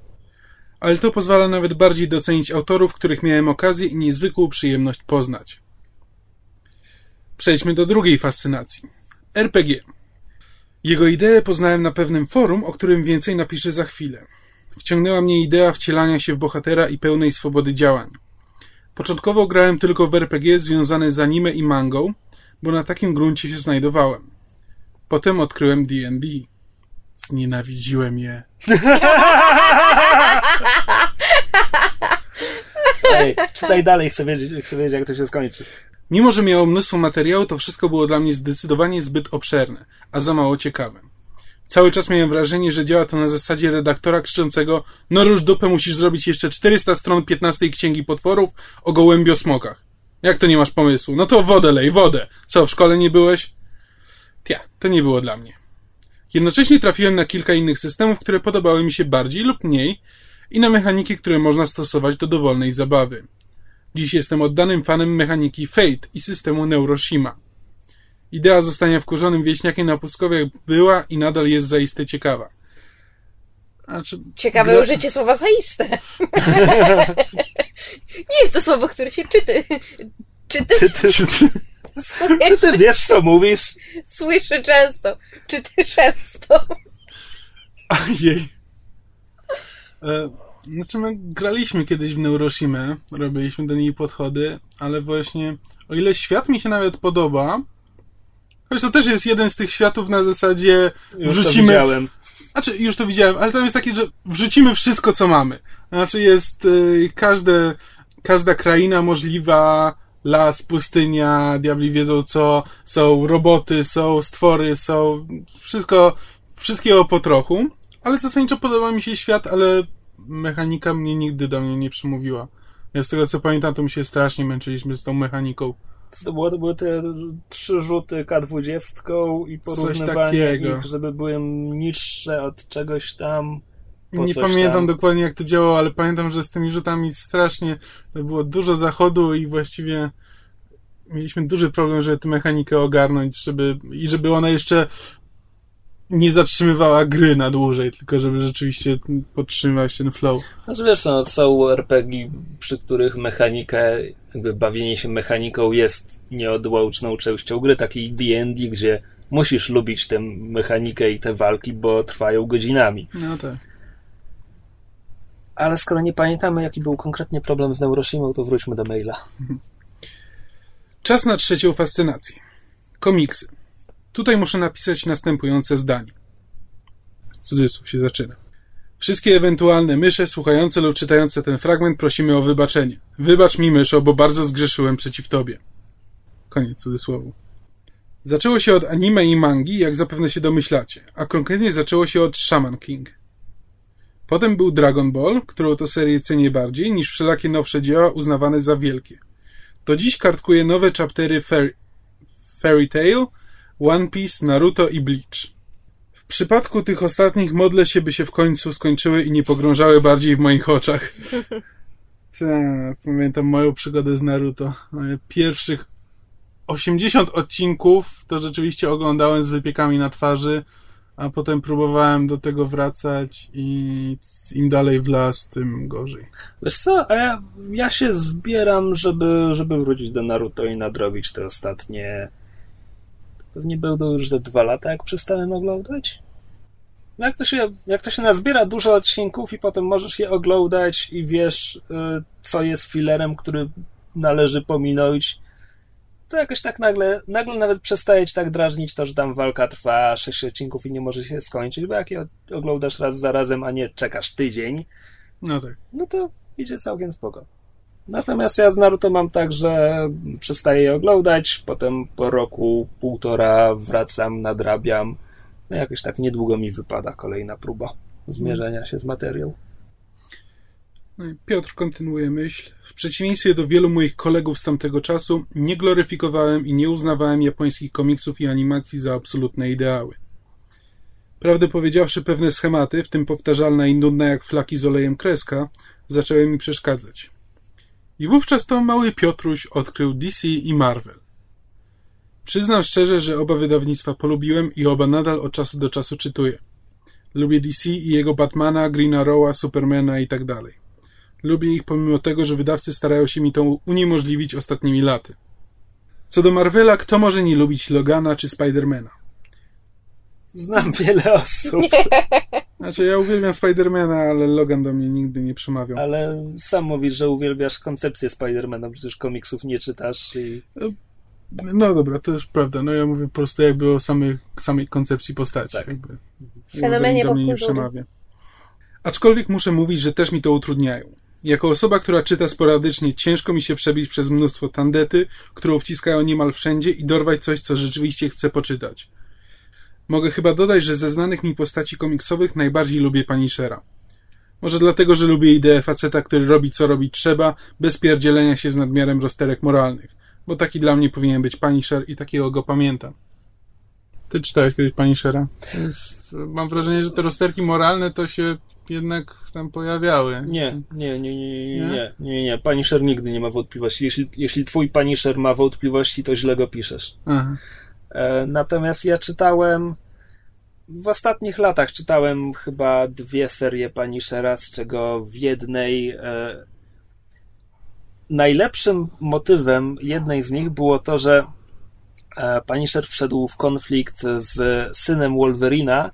Ale to pozwala nawet bardziej docenić autorów, których miałem okazję i niezwykłą przyjemność poznać. Przejdźmy do drugiej fascynacji. RPG. Jego ideę poznałem na pewnym forum, o którym więcej napiszę za chwilę. Wciągnęła mnie idea wcielania się w bohatera i pełnej swobody działań. Początkowo grałem tylko w RPG związane z anime i mangą, bo na takim gruncie się znajdowałem. Potem odkryłem D&D. Znienawidziłem je. Ej, czytaj dalej, chcę wiedzieć, chcę wiedzieć, jak to się skończy. Mimo, że miało mnóstwo materiału, to wszystko było dla mnie zdecydowanie zbyt obszerne, a za mało ciekawe. Cały czas miałem wrażenie, że działa to na zasadzie redaktora krzyczącego no rusz dupę, musisz zrobić jeszcze 400 stron 15 księgi potworów o gołębiosmokach. Jak to nie masz pomysłu? No to wodę lej, wodę. Co, w szkole nie byłeś? Tia, to nie było dla mnie. Jednocześnie trafiłem na kilka innych systemów, które podobały mi się bardziej lub mniej i na mechaniki, które można stosować do dowolnej zabawy. Dziś jestem oddanym fanem mechaniki Fate i systemu Neuroshima. Idea zostania wkurzonym wieśniakiem na pustkowiach była i nadal jest zaiste ciekawa. Znaczy, Ciekawe gra- użycie słowa zaiste. Nie jest to słowo, które się czyty. Czyty, Czy ty, czy ty wiesz, co mówisz? słyszę często. Czyty często. Jej. E, znaczy my graliśmy kiedyś w Neuroshimę, robiliśmy do niej podchody, ale właśnie o ile świat mi się nawet podoba, choć to też jest jeden z tych światów na zasadzie Już to wrzucimy... widziałem. Znaczy, już to widziałem, ale tam jest takie, że wrzucimy wszystko, co mamy. Znaczy jest y, każde, każda kraina możliwa, las, pustynia, diabli wiedzą co, są roboty, są stwory, są wszystko, wszystkiego po trochu. Ale zasadniczo podoba mi się świat, ale mechanika mnie nigdy do mnie nie przemówiła. Ja z tego co pamiętam, to my się strasznie męczyliśmy z tą mechaniką. Co to było? To były te trzy rzuty K20 i porównywanie ich, żeby były niższe od czegoś tam. Nie pamiętam tam. dokładnie jak to działało, ale pamiętam, że z tymi rzutami strasznie było dużo zachodu i właściwie mieliśmy duży problem, żeby tę mechanikę ogarnąć, żeby i żeby ona jeszcze nie zatrzymywała gry na dłużej, tylko żeby rzeczywiście podtrzymywać ten flow. Znaczy wiesz, no, są RPG, przy których mechanika, jakby bawienie się mechaniką jest nieodłączną częścią gry, takiej D&D, gdzie musisz lubić tę mechanikę i te walki, bo trwają godzinami. No tak. Ale skoro nie pamiętamy, jaki był konkretnie problem z Neuroshimą, to wróćmy do maila. Czas na trzecią fascynację. Komiksy. Tutaj muszę napisać następujące zdanie. Cudzysłów się zaczyna. Wszystkie ewentualne mysze słuchające lub czytające ten fragment prosimy o wybaczenie. Wybacz mi, myszo, bo bardzo zgrzeszyłem przeciw tobie. Koniec cudzysłowu. Zaczęło się od anime i mangi, jak zapewne się domyślacie, a konkretnie zaczęło się od Shaman King. Potem był Dragon Ball, którą to serię cenię bardziej niż wszelakie nowsze dzieła uznawane za wielkie. Do dziś kartkuję nowe chaptery Fairy, Fairy One Piece, Naruto i Bleach. W przypadku tych ostatnich modlę się, by się w końcu skończyły i nie pogrążały bardziej w moich oczach. Tak, pamiętam moją przygodę z Naruto. Pierwszych 80 odcinków to rzeczywiście oglądałem z wypiekami na twarzy, a potem próbowałem do tego wracać i im dalej w las, tym gorzej. Wiesz co, a ja, ja się zbieram, żeby, żeby wrócić do Naruto i nadrobić te ostatnie... Pewnie będą już ze dwa lata, jak przestałem oglądać. No Jak to, się, jak to się nazbiera dużo odcinków i potem możesz je oglądać i wiesz, y, co jest filerem, który należy pominąć, to jakoś tak nagle, nagle nawet przestaje ci tak drażnić to, że tam walka trwa sześć odcinków i nie może się skończyć, bo jak je oglądasz raz za razem, a nie czekasz tydzień, No tak. no to idzie całkiem spoko. Natomiast ja z Naruto mam tak, że przestaję je oglądać, potem po roku, półtora wracam, nadrabiam. No jakoś tak niedługo mi wypada kolejna próba zmierzenia się z materią. No Piotr kontynuuje myśl. W przeciwieństwie do wielu moich kolegów z tamtego czasu, nie gloryfikowałem i nie uznawałem japońskich komiksów i animacji za absolutne ideały. Prawdę powiedziawszy, pewne schematy, w tym powtarzalna i nudna jak flaki z olejem kreska, zaczęły mi przeszkadzać. I wówczas to mały Piotruś odkrył DC i Marvel. Przyznam szczerze, że oba wydawnictwa polubiłem i oba nadal od czasu do czasu czytuję. Lubię DC i jego Batmana, Green Arrowa, Supermana i tak dalej. Lubię ich pomimo tego, że wydawcy starają się mi to uniemożliwić ostatnimi laty. Co do Marvela, kto może nie lubić Logana czy Spidermana? Znam wiele osób, Znaczy, ja uwielbiam Spidermana, ale Logan do mnie nigdy nie przemawiał. ale sam mówisz, że uwielbiasz koncepcję Spidermana, przecież komiksów nie czytasz i No dobra, to jest prawda. No ja mówię po prostu jakby o samej, samej koncepcji postaci. Tak. Jakby. Fenomenie do mnie nie przemawia. Aczkolwiek muszę mówić, że też mi to utrudniają. Jako osoba, która czyta sporadycznie, ciężko mi się przebić przez mnóstwo tandety, którą wciskają niemal wszędzie i dorwać coś, co rzeczywiście chcę poczytać. Mogę chyba dodać, że ze znanych mi postaci komiksowych najbardziej lubię Punishera. Może dlatego, że lubię ideę faceta, który robi co robić trzeba, bez pierdzielenia się z nadmiarem rozterek moralnych. Bo taki dla mnie powinien być Punisher i takiego go pamiętam. Ty czytałeś kiedyś Punishera? Mam wrażenie, że te rozterki moralne to się jednak tam pojawiały. Nie, nie, nie, nie, nie, Nie? nie, nie, nie. Punisher nigdy nie ma wątpliwości. Jeśli, jeśli twój Punisher ma wątpliwości, to źle go piszesz. Aha. E, natomiast ja czytałem w ostatnich latach czytałem chyba dwie serie Punishera, z czego w jednej e, najlepszym motywem jednej z nich było to, że e, Punisher wszedł w konflikt z synem Wolverina.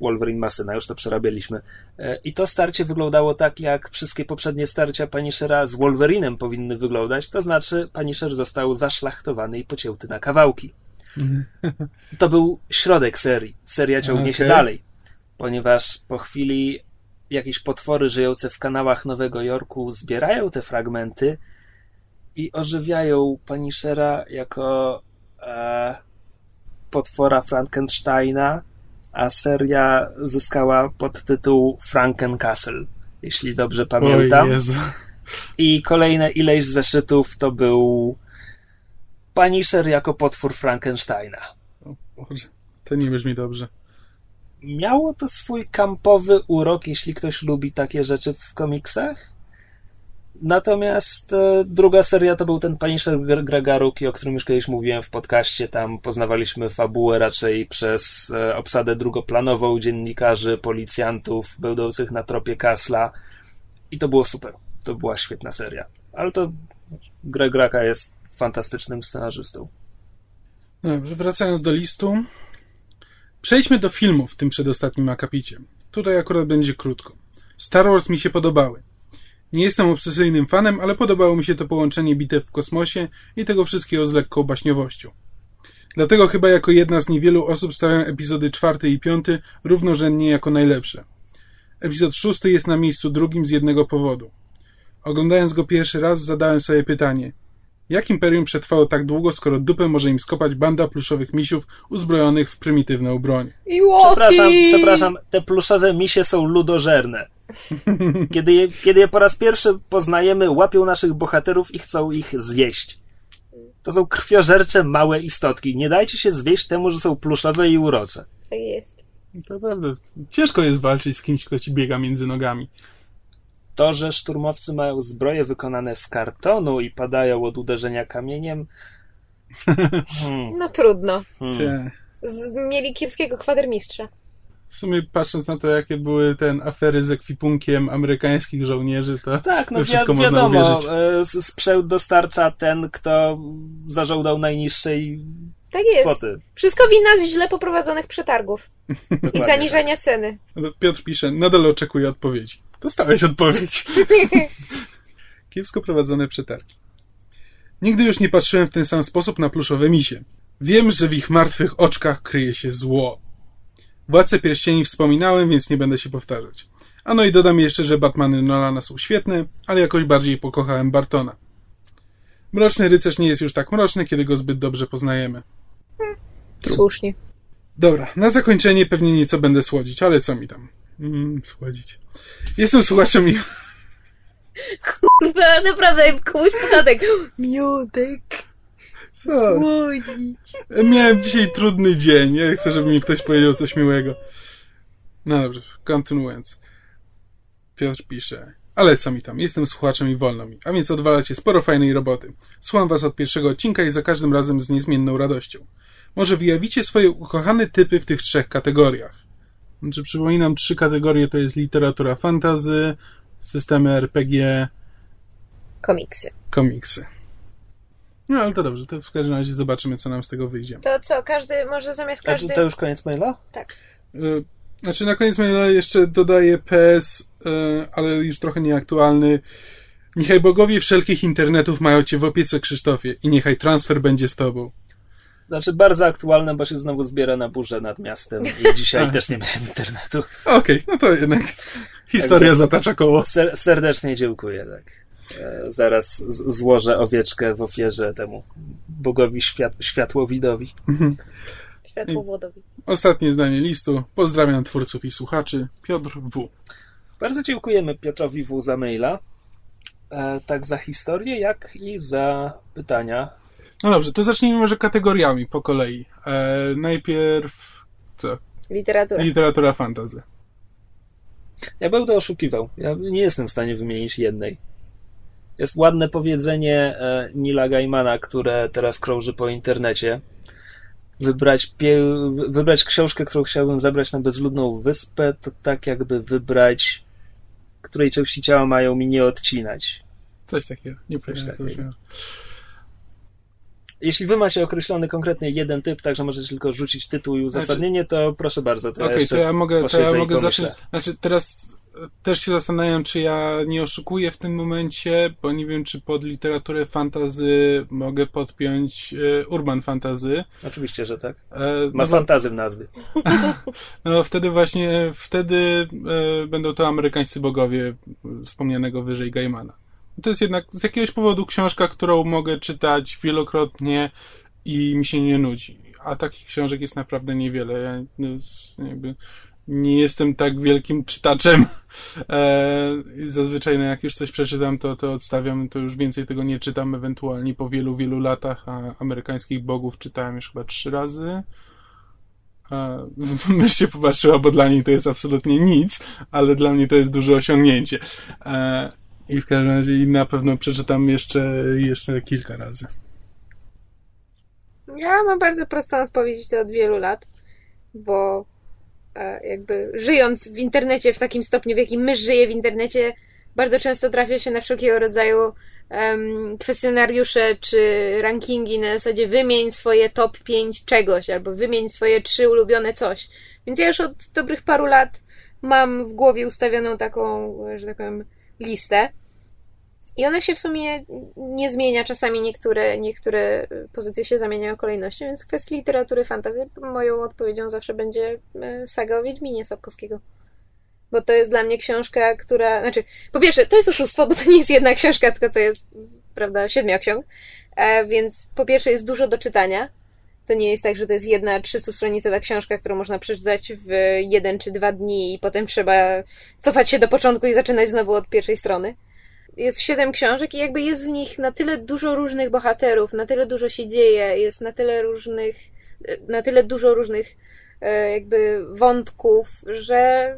Wolverine ma syna, już to przerabialiśmy. E, I to starcie wyglądało tak, jak wszystkie poprzednie starcia Punishera z Wolverinem powinny wyglądać. To znaczy, Punisher został zaszlachtowany i pocięty na kawałki. To był środek serii. Seria ciągnie się Okej. dalej, ponieważ po chwili jakieś potwory żyjące w kanałach Nowego Jorku zbierają te fragmenty i ożywiają Punishera jako e, potwora Frankensteina, a seria zyskała podtytuł Frankencastle, jeśli dobrze pamiętam. I kolejne ileś zeszytów to był Punisher jako potwór Frankensteina. O Boże, to nie brzmi dobrze. Miało to swój kampowy urok, jeśli ktoś lubi takie rzeczy w komiksach. Natomiast e, druga seria to był ten Punisher Gr- Gregaruki, o którym już kiedyś mówiłem w podcaście. Tam poznawaliśmy fabułę raczej przez e, obsadę drugoplanową dziennikarzy, policjantów będących na tropie Kasla. I to było super. To była świetna seria. Ale to Greg Raka jest fantastycznym scenarzystą. Dobrze, wracając do listu. Przejdźmy do filmów w tym przedostatnim akapicie. Tutaj akurat będzie krótko. Star Wars mi się podobały. Nie jestem obsesyjnym fanem, ale podobało mi się to połączenie bitew w kosmosie i tego wszystkiego z lekką baśniowością. Dlatego chyba jako jedna z niewielu osób stawiam epizody czwarty i piąty równorzędnie jako najlepsze. Epizod szósty jest na miejscu drugim z jednego powodu. Oglądając go pierwszy raz zadałem sobie pytanie – jak Imperium przetrwało tak długo, skoro dupę może im skopać banda pluszowych misiów uzbrojonych w prymitywną broń? Przepraszam, przepraszam, te pluszowe misie są ludożerne. Kiedy je, kiedy je po raz pierwszy poznajemy, łapią naszych bohaterów i chcą ich zjeść. To są krwiożercze małe istotki. Nie dajcie się zwieść temu, że są pluszowe i urocze. Tak jest. To prawda. Ciężko jest walczyć z kimś, kto ci biega między nogami. To, że szturmowcy mają zbroje wykonane z kartonu i padają od uderzenia kamieniem. Hmm, No trudno. hmm. Z, mieli kiepskiego kwatermistrza. W sumie patrząc na to, jakie były ten afery z ekwipunkiem amerykańskich żołnierzy, to Tak, no wszystko wi- można wiadomo, uwierzyć. e, z- sprzęt dostarcza ten, kto zażądał najniższej Tak jest. kwoty. Wszystko wina z źle poprowadzonych przetargów i Dokładnie zaniżenia ceny. Piotr pisze, nadal oczekuję odpowiedzi. Dostałeś odpowiedź. Kiepsko prowadzone przetargi. Nigdy już nie patrzyłem w ten sam sposób na pluszowe misie. Wiem, że w ich martwych oczkach kryje się zło. Władcę pierścieni wspominałem, więc nie będę się powtarzać. A no i dodam jeszcze, że Batmany Nolana są świetne, ale jakoś bardziej pokochałem Bartona. Mroczny rycerz nie jest już tak mroczny, kiedy go zbyt dobrze poznajemy. Słusznie. Dobra, na zakończenie pewnie nieco będę słodzić, ale co mi tam? Mm, słodzić. Jestem słuchaczem i... Kurwa, naprawdę, komuś podatek. Miodek. Co? Słodzić. Miałem dzisiaj trudny dzień. Ja chcę, żeby mi ktoś powiedział coś miłego. No dobrze, kontynuując. Piotr pisze. Ale co mi tam? Jestem słuchaczem i wolno mi. A więc odwalacie sporo fajnej roboty. Słucham was od pierwszego odcinka i za każdym razem z niezmienną radością. Może wyjawicie swoje ukochane typy w tych trzech kategoriach. Znaczy, przypominam, trzy kategorie to jest literatura fantazy, systemy RPG, Komiksy. komiksy. No ale to dobrze, to w każdym razie zobaczymy, co nam z tego wyjdzie. To co, każdy, może zamiast każdy... to już koniec maila? Y, Znaczy, na koniec maila jeszcze dodaję PS, y, ale już trochę nieaktualny. Niechaj bogowie wszelkich internetów mają cię w opiece, Krzysztofie, i niechaj transfer będzie z tobą. Znaczy bardzo aktualne, bo się znowu zbiera na burzę nad miastem i dzisiaj też nie miałem internetu. Okej, no to jednak historia Także- zatacza koło. Ser serdecznie dziękuję, tak. E, zaraz złożę owieczkę w ofierze temu bogowi świat światłowidowi. Światłowodowi. Ostatnie zdanie listu. Pozdrawiam twórców i słuchaczy. Piotr W. Bardzo dziękujemy Piotrowi W. za maila. E, tak za historię, jak i za pytania. No dobrze, to zacznijmy może kategoriami po kolei. E, najpierw co? Literatura. Literatura fantazy. Ja będę oszukiwał. Ja nie jestem w stanie wymienić jednej. Jest ładne powiedzenie e, Nila Gaimana, które teraz krąży po internecie. wybrać, pie- wybrać książkę, którą chciałbym zabrać na bezludną wyspę, to tak jakby wybrać, której części ciała mają mi nie odcinać. Coś takiego. Nie Coś takiego. Jeśli wy macie określony konkretnie jeden typ, tak że możecie tylko rzucić tytuł i uzasadnienie, to proszę bardzo. Ja Okej, jeszcze to ja mogę, to ja mogę zacząć. Znaczy, teraz e, też się zastanawiam, czy ja nie oszukuję w tym momencie, bo nie wiem, czy pod literaturę fantazy mogę podpiąć e, urban fantazy. Oczywiście, że tak. E, Ma no, fantazy w nazwie. no wtedy właśnie, wtedy będą to amerykańscy bogowie wspomnianego wyżej Gaimana. To jest jednak z jakiegoś powodu książka, którą mogę czytać wielokrotnie i mi się nie nudzi. A takich książek jest naprawdę niewiele. Ja no, nie jestem tak wielkim czytaczem. E, zazwyczaj, no, jak już coś przeczytam, to, to odstawiam, to już więcej tego nie czytam, ewentualnie po wielu, wielu latach, a amerykańskich bogów czytałem już chyba trzy razy. E, Mysz się popatrzyła, bo dla niej to jest absolutnie nic, ale dla mnie to jest duże osiągnięcie. I w każdym razie i na pewno przeczytam jeszcze, jeszcze kilka razy. Ja mam bardzo prostą odpowiedź to od wielu lat, bo e, jakby żyjąc w internecie w takim stopniu, w jakim mysz żyje w internecie, bardzo często trafia się na wszelkiego rodzaju em, kwestionariusze czy rankingi na zasadzie wymień swoje top 5 czegoś, albo wymień swoje trzy ulubione coś. Więc ja już od dobrych paru lat mam w głowie ustawioną taką, że tak powiem, listę. I ona się w sumie nie zmienia. Czasami niektóre, niektóre pozycje się zamieniają kolejnością, więc w kwestii literatury fantasy moją odpowiedzią zawsze będzie e, saga o Wiedźminie Sapkowskiego. Bo to jest dla mnie książka, która... Znaczy, po pierwsze, to jest oszustwo, bo to nie jest jedna książka, tylko to jest, prawda, siedmioksiąg. E, więc po pierwsze jest dużo do czytania. To nie jest tak, że to jest jedna 300-stronicowa książka, którą można przeczytać w jeden czy dwa dni i potem trzeba cofać się do początku i zaczynać znowu od pierwszej strony jest siedem książek i jakby jest w nich na tyle dużo różnych bohaterów, na tyle dużo się dzieje, jest na tyle różnych, na tyle dużo różnych e, jakby wątków, że,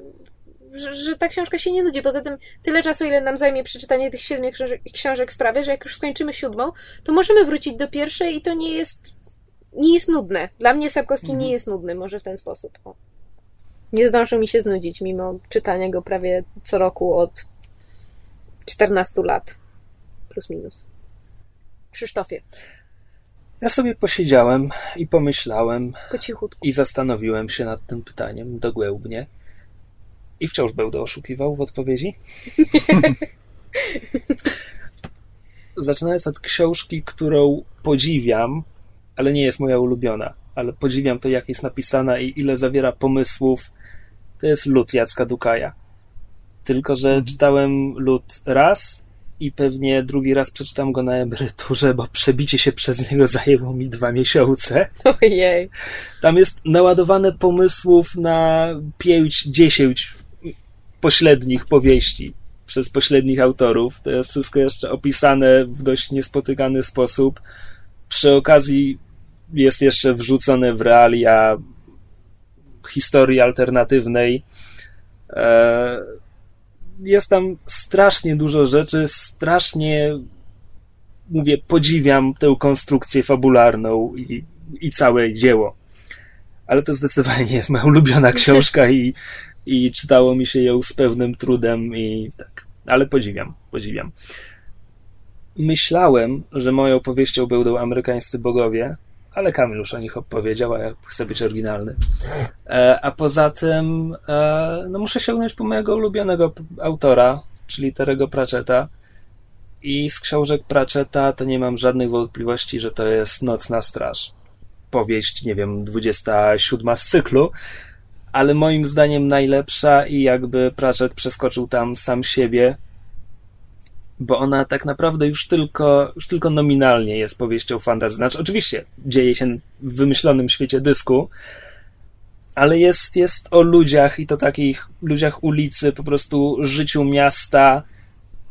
że, że ta książka się nie nudzi. Poza tym tyle czasu, ile nam zajmie przeczytanie tych siedmiu książek, książek sprawia, że jak już skończymy siódmą, to możemy wrócić do pierwszej i to nie jest nie jest nudne. Dla mnie Sapkowski nie jest nudny, może w ten sposób. O. Nie zdążył mi się znudzić, mimo czytania go prawie co roku od 14 lat. Plus minus. Krzysztofie, Ja sobie posiedziałem i pomyślałem po cichutku. i zastanowiłem się nad tym pytaniem dogłębnie. I wciąż będę oszukiwał w odpowiedzi. Zaczynając od książki, którą podziwiam, ale nie jest moja ulubiona, ale podziwiam to, jak jest napisana i ile zawiera pomysłów, to jest Lud Jacka Dukaja. Tylko, że czytałem Lud raz i pewnie drugi raz przeczytam go na emeryturze, bo przebicie się przez niego zajęło mi dwa miesiące. Ojej. Tam jest naładowane pomysłów na pięć, dziesięć pośrednich powieści przez pośrednich autorów. To jest wszystko jeszcze opisane w dość niespotykany sposób. Przy okazji jest jeszcze wrzucone w realia historii alternatywnej. E, Jest tam strasznie dużo rzeczy, strasznie mówię, podziwiam tę konstrukcję fabularną i, i całe dzieło. Ale to zdecydowanie nie jest moja ulubiona książka i, i czytało mi się ją z pewnym trudem i tak. Ale podziwiam, podziwiam. Myślałem, że moją powieścią będą amerykańscy bogowie, ale Kamil już o nich opowiedział, a ja chcę być oryginalny. E, a poza tym, e, no muszę sięgnąć po mojego ulubionego autora, czyli Terego Pratchetta. I z książek Pratchetta to nie mam żadnych wątpliwości, że to jest Nocna Straż. Powieść, nie wiem, 27 z cyklu, ale moim zdaniem najlepsza i jakby Pratchett przeskoczył tam sam siebie, bo ona tak naprawdę już tylko, już tylko nominalnie jest powieścią fantasy. Znaczy, oczywiście dzieje się w wymyślonym świecie dysku, ale jest, jest o ludziach i to takich ludziach ulicy, po prostu życiu miasta,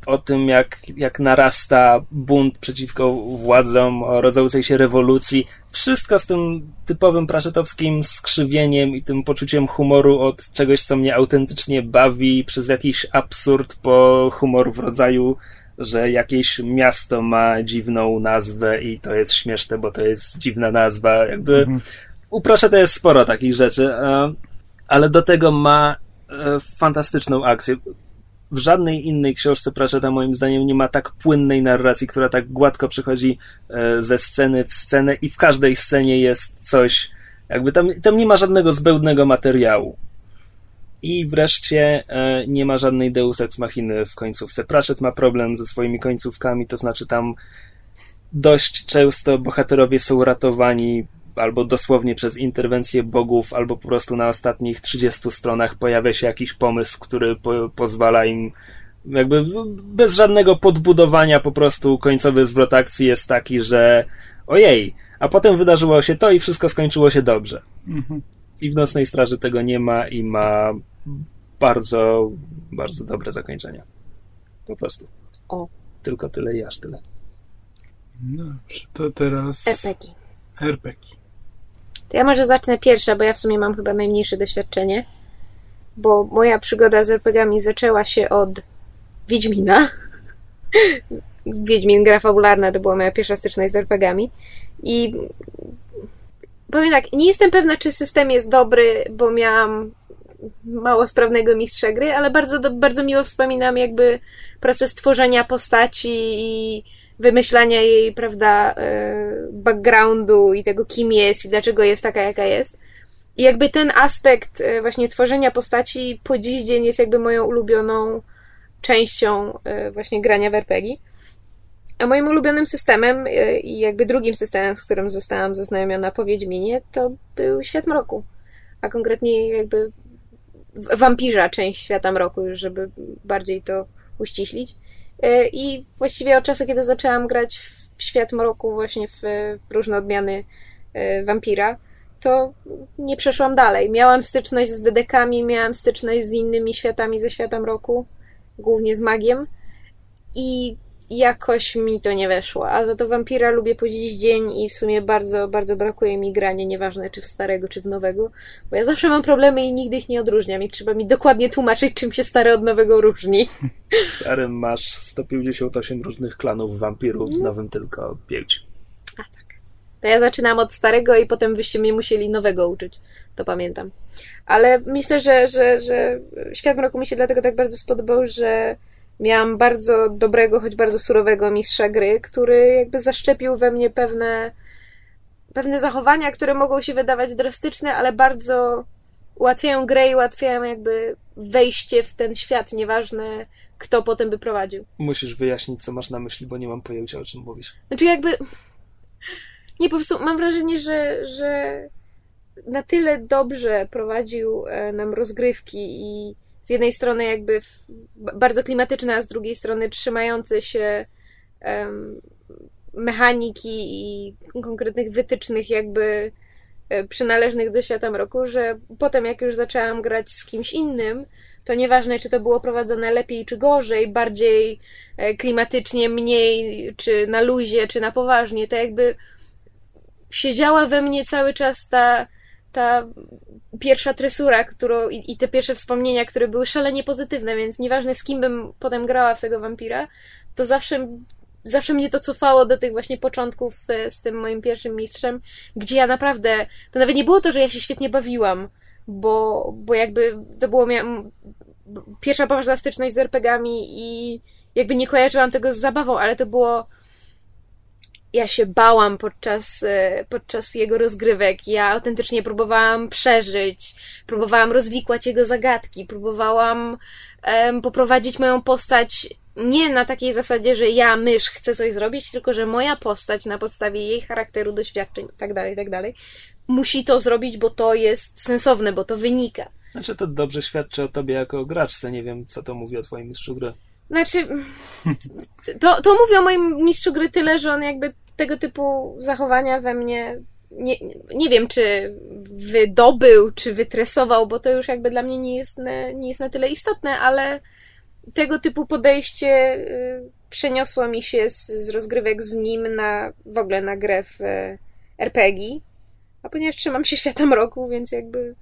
o tym, jak, jak narasta bunt przeciwko władzom, o rodzącej się rewolucji. Wszystko z tym typowym praszetowskim skrzywieniem i tym poczuciem humoru od czegoś, co mnie autentycznie bawi, przez jakiś absurd po humor w rodzaju, że jakieś miasto ma dziwną nazwę i to jest śmieszne, bo to jest dziwna nazwa. Jakby u Praszeta jest sporo takich rzeczy, e, ale do tego ma e, fantastyczną akcję. W żadnej innej książce Praszeta moim zdaniem nie ma tak płynnej narracji, która tak gładko przechodzi e, ze sceny w scenę i w każdej scenie jest coś, jakby tam, tam nie ma żadnego zbełdnego materiału. I wreszcie e, nie ma żadnej Deus Ex Machiny w końcówce. Pratchett ma problem ze swoimi końcówkami, to znaczy tam dość często bohaterowie są ratowani albo dosłownie przez interwencję bogów, albo po prostu na ostatnich 30 stronach pojawia się jakiś pomysł, który po, pozwala im jakby bez żadnego podbudowania po prostu końcowy zwrot akcji jest taki, że ojej, a potem wydarzyło się to i wszystko skończyło się dobrze. Mhm. I w Nocnej Straży tego nie ma i ma bardzo, bardzo dobre zakończenie. Po prostu. O. Tylko tyle i aż tyle. Dobrze, to teraz RPG. RPG. To ja może zacznę pierwsza, bo ja w sumie mam chyba najmniejsze doświadczenie. Bo moja przygoda z RPGami zaczęła się od Wiedźmina. Wiedźmin, gra fabularna, to była moja pierwsza styczność z RPGami. I powiem tak, nie jestem pewna, czy system jest dobry, bo miałam mało sprawnego mistrza gry, ale bardzo, bardzo miło wspominam jakby proces tworzenia postaci i wymyślania jej, prawda, e, backgroundu i tego, kim jest i dlaczego jest taka, jaka jest. I jakby ten aspekt e, właśnie tworzenia postaci po dziś dzień jest jakby moją ulubioną częścią e, właśnie grania w RPG. A moim ulubionym systemem i jakby drugim systemem, z którym zostałam zaznajomiona po Wiedźminie, to był Świat Mroku. A konkretnie jakby wampirza część Świata Mroku, żeby bardziej to uściślić. E, I właściwie od czasu, kiedy zaczęłam grać w świat mroku, właśnie w różne odmiany e, wampira, to nie przeszłam dalej. Miałam styczność z dedekami, miałam styczność z innymi światami ze świata mroku, głównie z magiem. I jakoś mi to nie weszło. A za to wampira lubię po dziś dzień i w sumie bardzo, bardzo brakuje mi grania, nieważne czy w starego, czy w nowego, bo ja zawsze mam problemy i nigdy ich nie odróżniam i trzeba mi dokładnie tłumaczyć, czym się stare od nowego różni. W starym masz 158 różnych klanów wampirów, w nowym tylko 5. A tak. To ja zaczynam od starego i potem wyście mnie musieli nowego uczyć. To pamiętam. Ale myślę, że, że, że Świat Mroku mi się dlatego tak bardzo spodobał, że miałam bardzo dobrego, choć bardzo surowego mistrza gry, który jakby zaszczepił we mnie pewne, pewne zachowania, które mogą się wydawać drastyczne, ale bardzo ułatwiają grę i ułatwiają jakby wejście w ten świat, nieważne kto potem by prowadził. Musisz wyjaśnić, co masz na myśli, bo nie mam pojęcia, o czym mówisz. Znaczy jakby... Nie, po prostu mam wrażenie, że, że na tyle dobrze prowadził e, nam rozgrywki i z jednej strony jakby bardzo klimatyczne, a z drugiej strony trzymające się um, mechaniki i konkretnych wytycznych jakby e, przynależnych do świata mroku, że potem jak już zaczęłam grać z kimś innym, to nieważne, czy to było prowadzone lepiej czy gorzej, bardziej e, klimatycznie, mniej, czy na luzie, czy na poważnie, to jakby siedziała we mnie cały czas ta, ta pierwsza tresura, którą, i, i, te pierwsze wspomnienia, które były szalenie pozytywne, więc nieważne z kim bym potem grała w tego wampira, to zawsze, zawsze mnie to cofało do tych właśnie początków e, z tym moim pierwszym mistrzem, gdzie ja naprawdę, to nawet nie było to, że ja się świetnie bawiłam, bo, bo jakby to było mia- pierwsza poważna styczność z RPGami i jakby nie kojarzyłam tego z zabawą, ale to było ja się bałam podczas, e, podczas jego rozgrywek. Ja autentycznie próbowałam przeżyć, próbowałam rozwikłać jego zagadki, próbowałam um, poprowadzić moją postać nie na takiej zasadzie, że ja, mysz, chcę coś zrobić, tylko że moja postać na podstawie jej charakteru, doświadczeń itd., tak itd., tak musi to zrobić, bo to jest sensowne, bo to wynika. Znaczy, to dobrze świadczy o tobie jako graczce. Nie wiem, co to mówi o twoim mistrzu gry. Znaczy, to, to mówi o moim mistrzu gry tyle, że on jakby tego typu zachowania we mnie nie, nie wiem, czy wydobył, czy wytresował, bo to już jakby dla mnie nie jest, nie jest na tyle istotne, ale tego typu podejście y, przeniosło mi się z, z rozgrywek z nim na w ogóle na grę w y, RPG. A ponieważ trzymam się świata mroku, więc jakby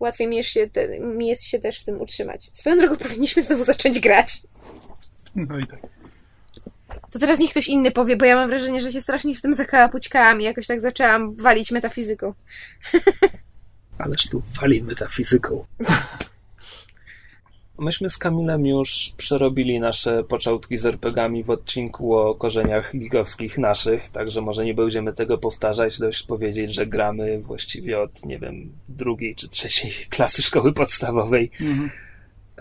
łatwiej mi jest, się te, mi jest się też w tym utrzymać. Swoją drogą powinniśmy znowu zacząć grać. No i tak. To teraz niech ktoś inny powie, bo ja mam wrażenie, że się strasznie w tym zakałapućkałam i jakoś tak zaczęłam walić metafizyką. Ależ tu wali metafizyką. Myśmy z Kamilem już przerobili nasze początki z RPGami w odcinku o korzeniach gigowskich naszych, także może nie będziemy tego powtarzać, dość powiedzieć, że gramy właściwie od, nie wiem, drugiej czy trzeciej klasy szkoły podstawowej. Mhm.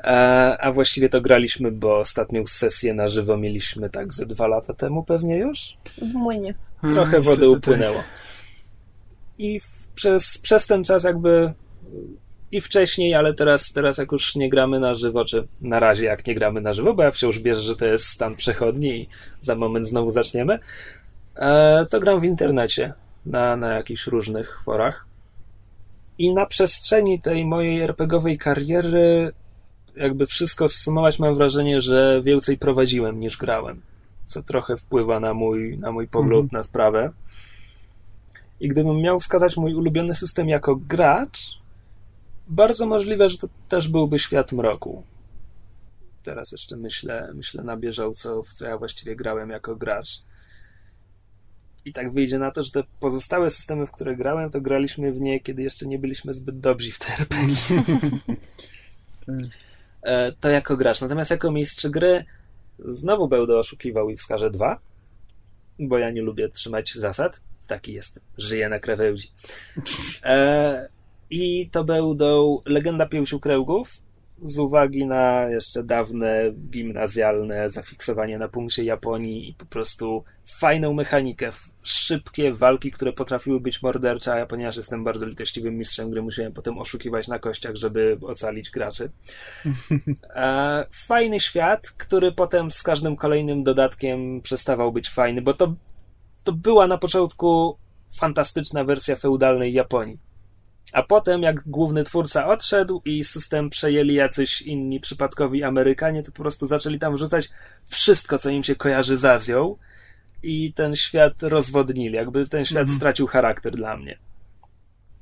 A, a, właściwie to graliśmy, bo ostatnią sesję na żywo mieliśmy tak ze dwa lata temu pewnie już? W młynie. Trochę wody upłynęło. I w, przez, przez ten czas jakby i wcześniej, ale teraz, teraz jak już nie gramy na żywo, czy na razie jak nie gramy na żywo, bo ja wciąż wierzę, że to jest stan przechodni i za moment znowu zaczniemy, e, to gram w internecie na, na jakichś różnych forach. I na przestrzeni tej mojej RPGowej kariery, jakby wszystko zsumować, mam wrażenie, że więcej prowadziłem niż grałem, co trochę wpływa na mój, na mój pogląd mhm. na sprawę. I gdybym miał wskazać mój ulubiony system jako gracz, bardzo możliwe, że to też byłby świat mroku. Teraz jeszcze myślę, myślę na bieżąco, w co ja właściwie grałem jako gracz. I tak wyjdzie na to, że te pozostałe systemy, w które grałem, to graliśmy w nie, kiedy jeszcze nie byliśmy zbyt dobrzy w te RPG. E, to jako gracz. Natomiast jako mistrz gry znowu będę oszukiwał i wskażę dwa, bo ja nie lubię trzymać zasad. Taki jestem. Żyję na krawędzi. E, i to będą Legenda Pięciu Kręgów z uwagi na jeszcze dawne gimnazjalne zafiksowanie na punkcie Japonii i po prostu fajną mechanikę, szybkie walki, które potrafiły być mordercze, a ja ponieważ jestem bardzo litościwym mistrzem gry, musiałem potem oszukiwać na kościach, żeby ocalić graczy. E, fajny świat, który potem z każdym kolejnym dodatkiem przestawał być fajny, bo to, to była na początku fantastyczna wersja feudalnej Japonii a potem, jak główny twórca odszedł i system przejęli jacyś inni przypadkowi Amerykanie, to po prostu zaczęli tam wrzucać wszystko, co im się kojarzy z Azją i ten świat rozwodnili. Jakby ten świat mhm. stracił charakter dla mnie.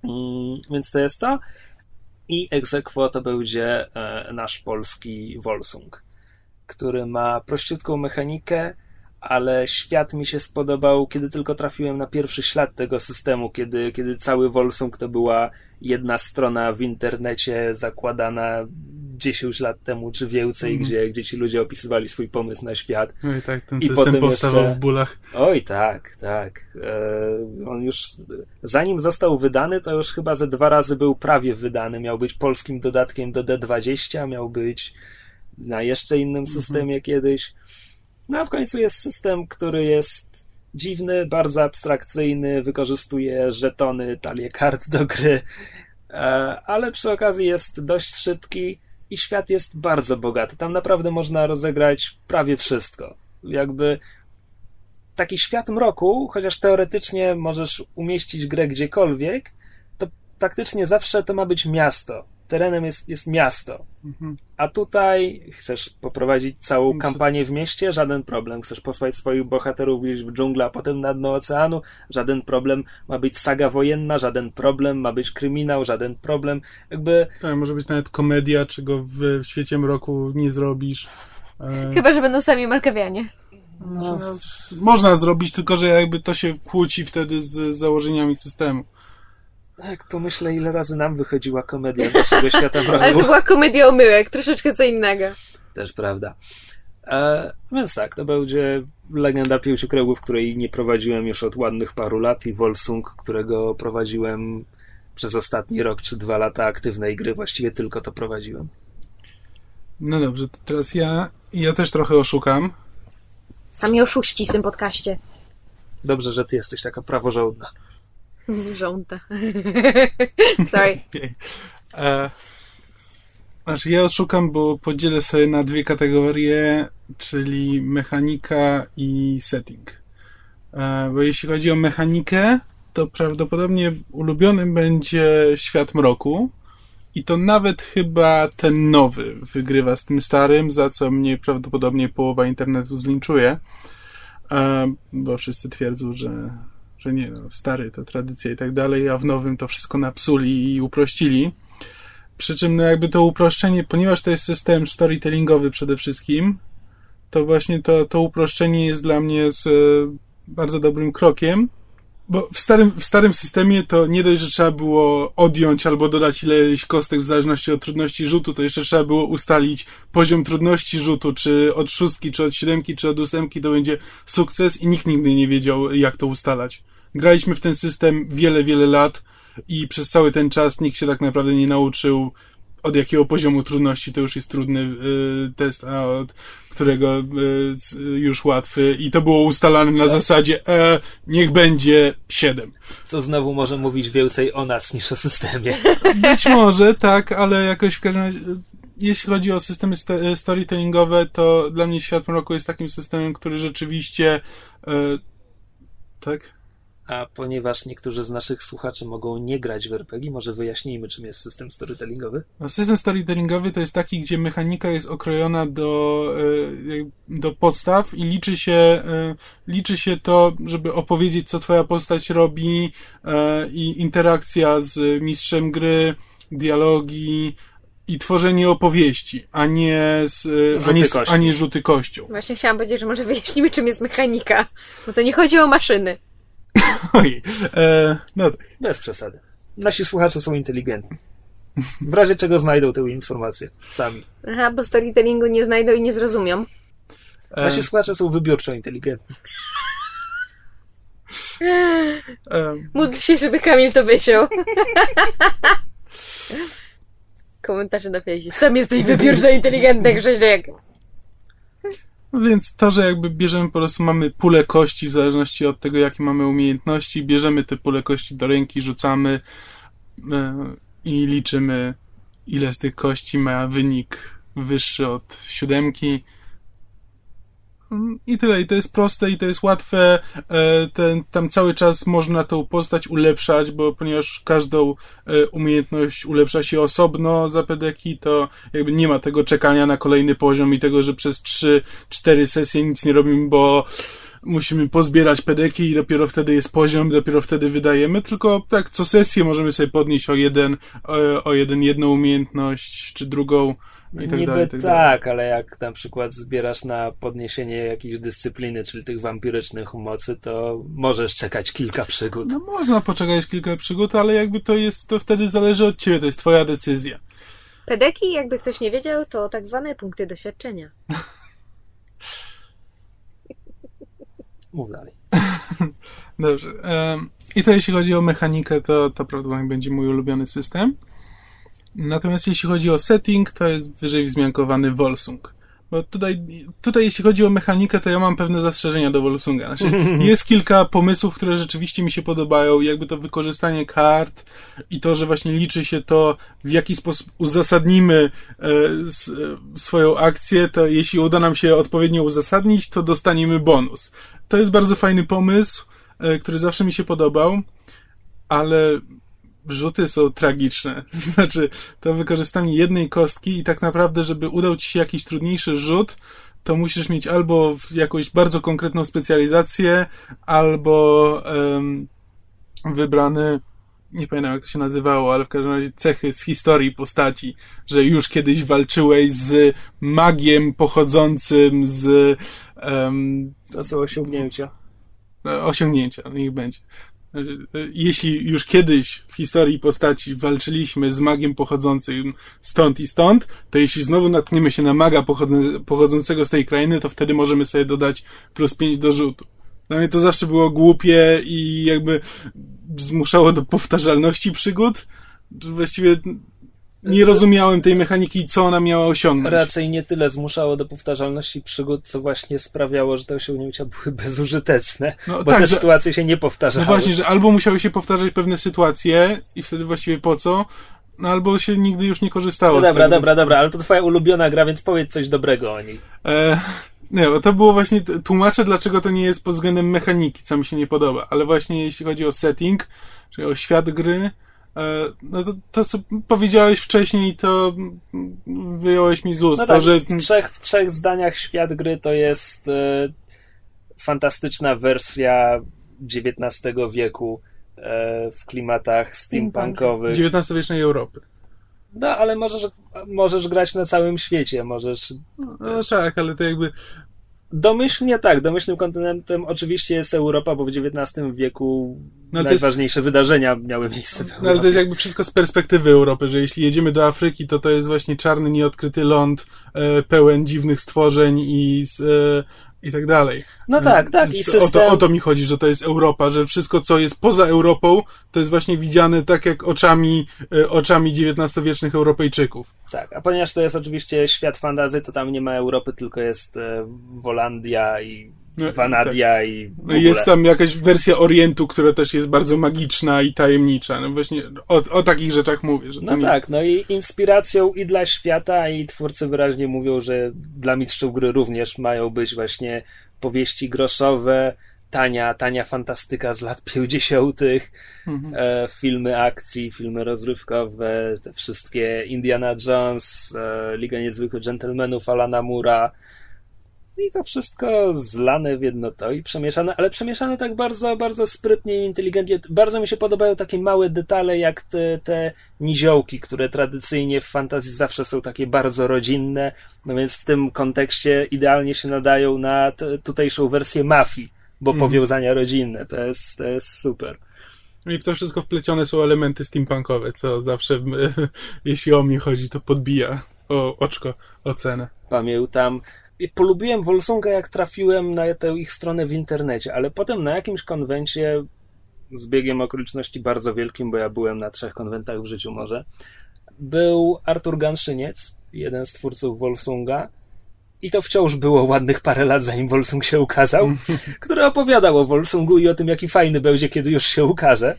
Mm, więc to jest to. I egzekwo to będzie e, nasz polski Volsung, który ma prościutką mechanikę, ale świat mi się spodobał, kiedy tylko trafiłem na pierwszy ślad tego systemu, kiedy, kiedy cały Volsung to była jedna strona w internecie zakładana 10 lat temu czy więcej, mm. gdzie, gdzie ci ludzie opisywali swój pomysł na świat. No i tak, ten I system powstawał jeszcze... w bólach. Oj, tak, tak. E, on już, zanim został wydany, to już chyba ze dwa razy był prawie wydany. Miał być polskim dodatkiem do D20, miał być na jeszcze innym mhm. systemie mm -hmm. kiedyś. No a w końcu jest system, który jest dziwny, bardzo abstrakcyjny, wykorzystuje żetony, talie kart do gry, e, ale przy okazji jest dość szybki i świat jest bardzo bogaty. Tam naprawdę można rozegrać prawie wszystko. Jakby taki świat mroku, chociaż teoretycznie możesz umieścić grę gdziekolwiek, to praktycznie zawsze to ma być miasto terenem jest, jest miasto. Mhm. A tutaj chcesz poprowadzić całą kampanię w mieście, żaden problem. Chcesz posłać swoich bohaterów gdzieś w dżunglę, a potem na dno oceanu, żaden problem. Ma być saga wojenna, żaden problem. Ma być kryminał, żaden problem. Jakby... Tak, może być nawet komedia, czego w świecie mroku nie zrobisz. E... Chyba, że będą sami Markawianie. No, można zrobić, tylko że jakby to się kłóci wtedy z założeniami systemu. Tak, pomyślę, ile razy nam wychodziła komedia z naszego świata mroku. Ale to była komedia omyłek, troszeczkę co innego. Też prawda. E, więc tak, to będzie Legenda Pięciu Kręgów, której nie prowadziłem już od ładnych paru lat i Volsung, którego prowadziłem przez ostatni rok czy dwa lata aktywnej gry, właściwie tylko to prowadziłem. No dobrze, to teraz ja, ja też trochę oszukam. Sami oszuści w tym podcaście. Dobrze, że ty jesteś taka praworządna. Żąda. Sorry. E, znaczy ja odszukam, bo podzielę sobie na dwie kategorie, czyli mechanika i setting. E, bo jeśli chodzi o mechanikę, to prawdopodobnie ulubionym będzie Świat Mroku. I to nawet chyba ten nowy wygrywa z tym starym, za co mnie prawdopodobnie połowa internetu zlinczuje. E, bo wszyscy twierdzą, że że nie, no, stary to tradycja i tak dalej, a w nowym to wszystko napsuli i uprościli. Przy czym no jakby to uproszczenie, ponieważ to jest system storytellingowy przede wszystkim, to właśnie to, to uproszczenie jest dla mnie z, e, bardzo dobrym krokiem. Bo w starym, w starym systemie to nie dość, że trzeba było odjąć albo dodać ileś kostek w zależności od trudności rzutu, to jeszcze trzeba było ustalić poziom trudności rzutu, czy od szóstki, czy od siódemki, czy od ósemki to będzie sukces i nikt nigdy nie wiedział, jak to ustalać. Graliśmy w ten system wiele, wiele lat i przez cały ten czas nikt się tak naprawdę nie nauczył od jakiego poziomu trudności to już jest trudny y, test, a od którego y, już łatwy. I to było ustalane na zasadzie e, niech będzie 7. Co znowu może mówić więcej o nas niż o systemie. Być może, tak, ale jakoś w każdym razie jeśli chodzi o systemy storytellingowe, to dla mnie Świat Mroku jest takim systemem, który rzeczywiście e, tak? A ponieważ niektórzy z naszych słuchaczy mogą nie grać w RPG, może wyjaśnijmy, czym jest system storytellingowy? No, system storytellingowy to jest taki, gdzie mechanika jest okrojona do, e, do podstaw i liczy się, e, liczy się to, żeby opowiedzieć, co twoja postać robi e, i interakcja z mistrzem gry, dialogi, i tworzenie opowieści, a nie, z, a nie, a nie rzuty kością. Właśnie chciałam powiedzieć, że może wyjaśnimy, czym jest mechanika. Bo to nie chodzi o maszyny. Oj, e, no tak. Bez przesady. Nasi słuchacze są inteligentni. W razie czego znajdą tę informację sami. Aha, bo storytellingu nie znajdą i nie zrozumią. E... Nasi słuchacze są wybiórczo inteligentni. E... Módl się, żeby Kamil to wysiął. Komentarze na fejsie. Sam jesteś wybiórczo inteligentny, Krzysiek. Więc to, że jakby bierzemy po prostu, mamy pulę kości w zależności od tego, jakie mamy umiejętności, bierzemy te pulę kości do ręki, rzucamy yy, i liczymy, ile z tych kości ma wynik wyższy od siódemki i tyle. I to jest proste i to jest łatwe. E, ten, tam cały czas można tą postać ulepszać, bo ponieważ każdą e, umiejętność ulepsza się osobno za pedeki, to jakby nie ma tego czekania na kolejny poziom i tego, że przez 3-4 sesje nic nie robimy, bo musimy pozbierać pedeki i dopiero wtedy jest poziom, dopiero wtedy wydajemy, tylko tak co sesję możemy sobie podnieść o jeden, o, o jeden, jedną umiejętność, czy drugą no i tak Niby dalej, tak, tak ale jak na przykład zbierasz na podniesienie jakiejś dyscypliny, czyli tych wampirycznych mocy, to możesz czekać kilka przygód. No można poczekać kilka przygód, ale jakby to jest, to wtedy zależy od ciebie, to jest twoja decyzja. Pedeki, jakby ktoś nie wiedział, to tak zwane punkty doświadczenia. Mów dalej. Dobrze. I to jeśli chodzi o mechanikę, to, to prawdopodobnie będzie mój ulubiony system. Natomiast jeśli chodzi o setting, to jest wyżej wzmiankowany Volsung. Bo tutaj, tutaj jeśli chodzi o mechanikę, to ja mam pewne zastrzeżenia do Volsunga. Znaczy, jest kilka pomysłów, które rzeczywiście mi się podobają, jakby to wykorzystanie kart i to, że właśnie liczy się to, w jaki sposób uzasadnimy e, s, e, swoją akcję, to jeśli uda nam się odpowiednio uzasadnić, to dostaniemy bonus. To jest bardzo fajny pomysł, e, który zawsze mi się podobał, ale rzuty są tragiczne. Znaczy, to wykorzystanie jednej kostki i tak naprawdę, żeby udał ci się jakiś trudniejszy rzut, to musisz mieć albo jakąś bardzo konkretną specjalizację, albo um, wybrany, nie pamiętam jak to się nazywało, ale w każdym razie cechy z historii postaci, że już kiedyś walczyłeś z magiem pochodzącym z... Um, to są osiągnięcia. Osiągnięcia, niech będzie jeśli już kiedyś w historii postaci walczyliśmy z magiem pochodzącym stąd i stąd, to jeśli znowu natkniemy się na maga pochodzącego z tej krainy, to wtedy możemy sobie dodać plus 5 do rzutu. Dla mnie to zawsze było głupie i jakby zmuszało do powtarzalności przygód. Właściwie nie rozumiałem tej mechaniki, co ona miała osiągnąć. Raczej nie tyle zmuszało do powtarzalności przygód, co właśnie sprawiało, że te osiągnięcia były bezużyteczne, no, bo tak, te że, sytuacje się nie powtarzały. No właśnie, że albo musiały się powtarzać pewne sytuacje i wtedy właściwie po co, no albo się nigdy już nie korzystało no dobra, tego. Dobra, dobra, dobra, ale to twoja ulubiona gra, więc powiedz coś dobrego o niej. E, nie, bo to było właśnie, tłumaczę dlaczego to nie jest pod względem mechaniki, co mi się nie podoba, ale właśnie jeśli chodzi o setting, czyli o świat gry, no to, to, co powiedziałeś wcześniej, to wyjąłeś mi z ust. No tak, to, że... w, trzech, w trzech zdaniach świat gry to jest e, fantastyczna wersja XIX wieku e, w klimatach steampunkowych. XIX-wiecznej Europy. No, ale możesz, możesz grać na całym świecie, możesz... No, no tak, ale to jakby Domyślnie tak, domyślnym kontynentem oczywiście jest Europa, bo w XIX wieku No, to jest- najważniejsze wydarzenia miały miejsce w No Europie. ale to jest jakby wszystko z perspektywy Europy, że jeśli jedziemy do Afryki, to to jest właśnie czarny, nieodkryty ląd, e, pełen dziwnych stworzeń i, z, e, i tak dalej. No tak, tak. I system... o, to, o to mi chodzi, że to jest Europa, że wszystko, co jest poza Europą, to jest właśnie widziane tak jak oczami, e, oczami XIX-wiecznych Europejczyków. Tak, a ponieważ to jest oczywiście świat fantazy, to tam nie ma Europy, tylko jest e, Wolandia i No, Vanadia i w No ogóle. i jest tam jakaś wersja Orientu, która też jest bardzo magiczna i tajemnicza. No właśnie o, o takich rzeczach mówię. Że No nie... tak, no i inspiracją i dla świata, i twórcy wyraźnie mówią, że dla mistrzów gry również mają być właśnie powieści groszowe, tania, tania fantastyka z lat 50., Mhm. e, filmy akcji, filmy rozrywkowe, te wszystkie Indiana Jones, e, Liga Niezwykłych Gentlemanów Alana Mura. I to wszystko zlane w jedno to i przemieszane, ale przemieszane tak bardzo, bardzo sprytnie i inteligentnie. Bardzo mi się podobają takie małe detale, jak te, te niziołki, które tradycyjnie w fantazji zawsze są takie bardzo rodzinne, no więc w tym kontekście idealnie się nadają na t- tutejszą wersję mafii, bo Mhm. powiązania rodzinne, to jest, to jest super. I w to wszystko wplecione są elementy steampunkowe, co zawsze, jeśli o mnie chodzi, to podbija o oczko ocenę. pamiętam. Polubiłem Wolsunga, jak trafiłem na tę ich stronę w internecie, ale potem na jakimś konwencie, z biegiem okoliczności bardzo wielkim, bo ja byłem na trzech konwentach w życiu może, był Artur Ganszyniec, jeden z twórców Wolsunga, i to wciąż było ładnych parę lat, zanim Wolsung się ukazał, który opowiadał o Wolsungu i o tym, jaki fajny będzie, kiedy już się ukaże.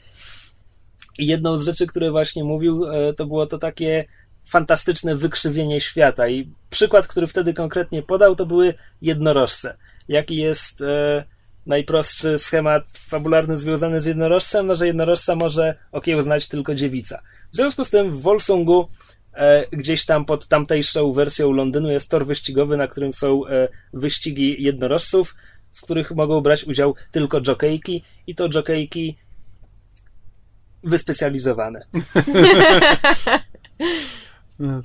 I jedną z rzeczy, które właśnie mówił, e, to było to takie fantastyczne wykrzywienie świata. I przykład, który wtedy konkretnie podał, to były jednorożce. Jaki jest e, najprostszy schemat fabularny związany z jednorożcem? No, że jednorożca może okiełznać tylko dziewica. W związku z tym w Wolsungu e, gdzieś tam pod tamtejszą wersją Londynu jest tor wyścigowy, na którym są e, wyścigi jednorożców, w których mogą brać udział tylko jokejki i to jokejki wyspecjalizowane. No.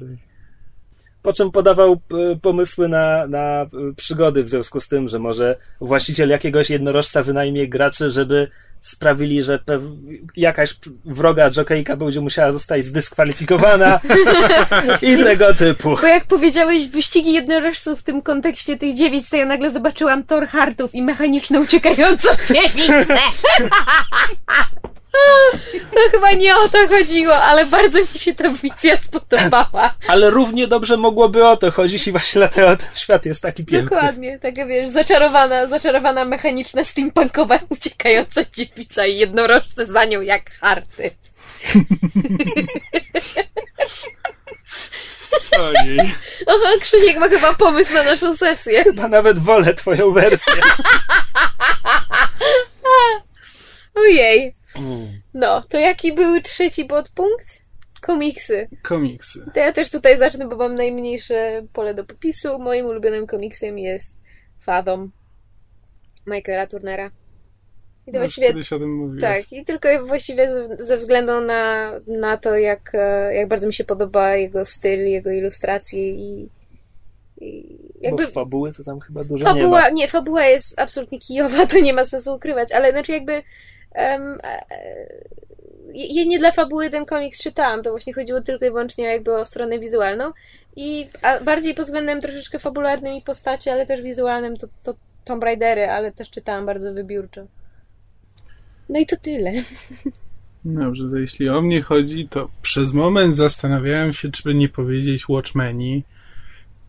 Po czym podawał e, pomysły na, na e, przygody w związku z tym, że może właściciel jakiegoś jednorożca wynajmie graczy, żeby sprawili, że jakaś wroga jokejka będzie musiała zostać zdyskwalifikowana i tego typu. Bo jak powiedziałeś wyścigi jednorożców w tym kontekście tych dziewic, to ja nagle zobaczyłam tor hartów i mechaniczną uciekającą dziewicę. To chyba nie o to chodziło, ale bardzo mi się ta wizja spodobała. Ale równie dobrze mogłoby o to chodzić i właśnie dlatego ten świat jest taki piękny. Dokładnie, taka wiesz, zaczarowana, zaczarowana mechaniczna, steampunkowa, uciekająca dziewica i jednorożce za nią jak harty. Ojej. O, Krzysiek ma chyba pomysł na naszą sesję. Chyba nawet wolę twoją wersję. Ojej. No, to jaki był trzeci podpunkt? Komiksy. Komiksy. To ja też tutaj zacznę, bo mam najmniejsze pole do popisu. Moim ulubionym komiksem jest Fathom Michaela Turnera. I to No, właściwie kiedyś o tym mówiłeś. tak, i tylko właściwie ze- względu na, na to, jak, e, jak bardzo mi się podoba jego styl, jego ilustracje i, i jakby Bo fabuły to tam chyba dużo nie fabuła, ma. nie, fabuła jest absolutnie kijowa, to nie ma sensu ukrywać, ale znaczy jakby ja nie dla fabuły ten komiks czytałam, to właśnie chodziło tylko i wyłącznie jakby o stronę wizualną i bardziej pod względem troszeczkę fabularnym i postaci, ale też wizualnym to, to Tomb Raidery, ale też czytałam bardzo wybiórczo. No i to tyle. Dobrze, to jeśli o mnie chodzi, to przez moment zastanawiałem się, czy by nie powiedzieć Watchmeni,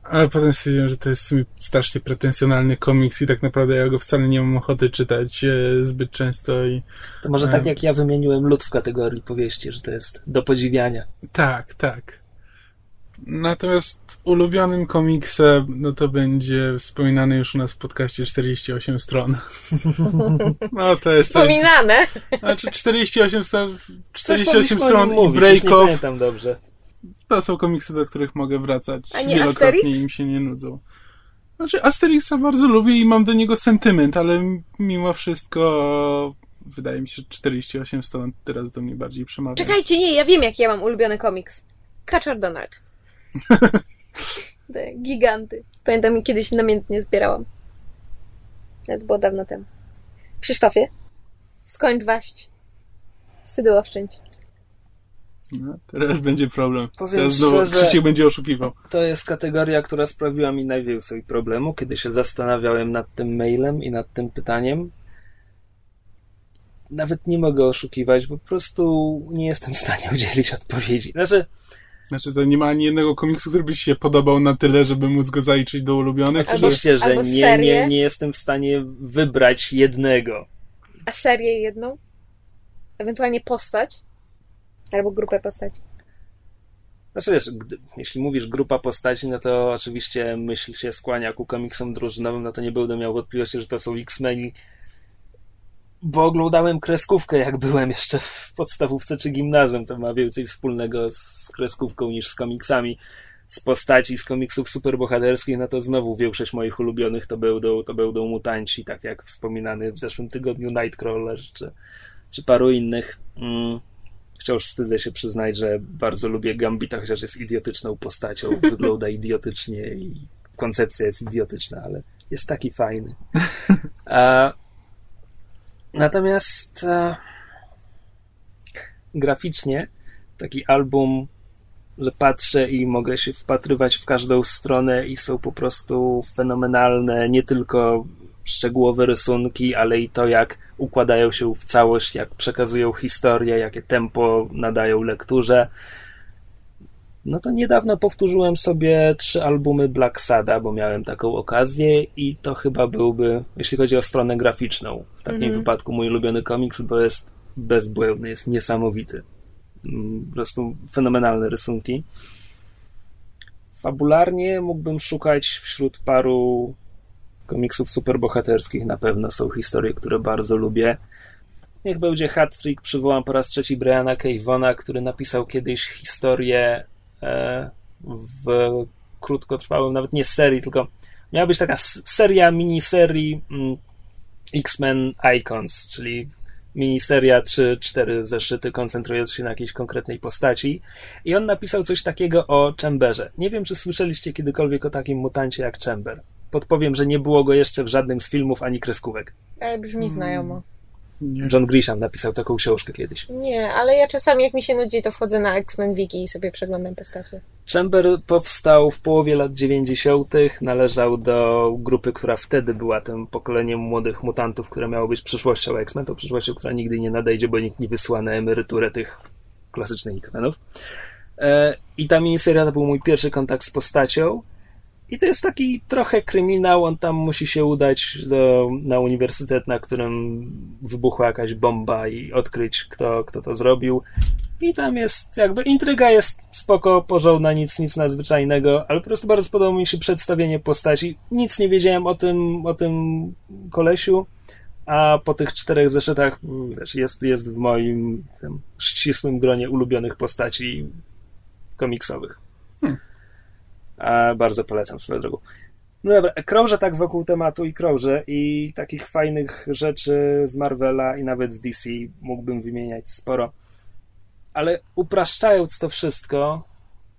ale potem stwierdziłem, że to jest w sumie strasznie pretensjonalny komiks i tak naprawdę ja go wcale nie mam ochoty czytać e, zbyt często i To może E. tak jak ja wymieniłem lud w kategorii powieści, że to jest do podziwiania. tak, tak. Natomiast ulubionym komiksem, no to będzie wspominany już u nas w podcaście 48 stron. No to jest coś, Wspominane. znaczy 48 stron, Coś 48 powinniśmy o stron nim i mówić, To są komiksy, do których mogę wracać A nie wielokrotnie Asterix? im się nie nudzą. Znaczy, Asterixa bardzo lubię i mam do niego sentyment, ale mimo wszystko wydaje mi się, że 48 stron teraz do mnie bardziej przemawia. Czekajcie, nie, ja wiem jaki ja mam ulubiony komiks. Catcher Donald. Te giganty. Pamiętam, kiedyś namiętnie zbierałam. To było dawno temu. Krzysztofie, skończ waść. Wstydu oszczędź. No, teraz będzie problem. Powiem teraz znowu szczerze- Krzysiek będzie oszukiwał. To jest kategoria, która sprawiła mi najwięcej problemu, kiedy się zastanawiałem nad tym mailem i nad tym pytaniem. Nawet nie mogę oszukiwać, bo po prostu nie jestem w stanie udzielić odpowiedzi. Znaczy, Znaczy, to nie ma ani jednego komiksu, który by się podobał na tyle, żeby móc go zaliczyć do ulubionych? Oczywiście, że albo nie, serię. nie, nie jestem w stanie wybrać jednego. A serię jedną? Ewentualnie postać? Albo grupę postaci. Znaczy wiesz, gdy, jeśli mówisz grupa postaci, no to oczywiście myśl się skłania ku komiksom drużynowym, no to nie będę miał wątpliwości, że to są X-Meni. Bo oglądałem kreskówkę, jak byłem jeszcze w podstawówce czy gimnazjum. To ma więcej wspólnego z kreskówką niż z komiksami. Z postaci, z komiksów superbohaterskich, no to znowu większość moich ulubionych to będą, to będą mutanci, tak jak wspominany w zeszłym tygodniu Nightcrawler czy, czy paru innych. Mm. Wciąż wstydzę się przyznać, że bardzo lubię Gambita, chociaż jest idiotyczną postacią. Wygląda idiotycznie i koncepcja jest idiotyczna, ale jest taki fajny. A, natomiast a, graficznie taki album, że patrzę i mogę się wpatrywać w każdą stronę i są po prostu fenomenalne, nie tylko szczegółowe rysunki, ale i to, jak układają się w całość, jak przekazują historię, jakie tempo nadają lekturze. No to niedawno powtórzyłem sobie trzy albumy Black Sada, bo miałem taką okazję i to chyba byłby, jeśli chodzi o stronę graficzną, w takim Mhm. wypadku mój ulubiony komiks, bo jest bezbłędny, jest niesamowity. Mm, Po prostu fenomenalne rysunki. Fabularnie mógłbym szukać wśród paru komiksów superbohaterskich. Na pewno są historie, które bardzo lubię. Niech będzie hat trick, przywołam po raz trzeci Briana K. Vona, który napisał kiedyś historię e, w krótkotrwałym, nawet nie serii, tylko miała być taka seria, miniserii mm, X-Men Icons, czyli miniseria 3-4 zeszyty koncentrujące się na jakiejś konkretnej postaci. I on napisał coś takiego o Chamberze. Nie wiem, czy słyszeliście kiedykolwiek o takim mutancie jak Chamber. Podpowiem, że nie było go jeszcze w żadnym z filmów ani kreskówek. Ale brzmi znajomo. Nie. John Grisham napisał taką książkę kiedyś. Nie, ale ja czasami jak mi się nudzi, to wchodzę na X-Men Wiki i sobie przeglądam postacie. Chamber powstał w połowie lat 90., należał do grupy, która wtedy była tym pokoleniem młodych mutantów, które miało być przyszłością X-Men, to przyszłością, która nigdy nie nadejdzie, bo nikt nie wysyła na emeryturę tych klasycznych X-Menów. E, I ta miniseria to był mój pierwszy kontakt z postacią. I to jest taki trochę kryminał. On tam musi się udać do, na uniwersytet, na którym wybuchła jakaś bomba i odkryć, kto, kto to zrobił. I tam jest, jakby intryga jest spoko, porządna, nic, nic nadzwyczajnego, ale po prostu bardzo podoba mi się przedstawienie postaci. Nic nie wiedziałem o tym, o tym kolesiu, a po tych czterech zeszytach wiesz, jest, jest w moim tym ścisłym gronie ulubionych postaci komiksowych. A bardzo polecam swoją drogą. No dobra, krążę tak wokół tematu i krążę i takich fajnych rzeczy z Marvela i nawet z DC mógłbym wymieniać sporo. Ale upraszczając to wszystko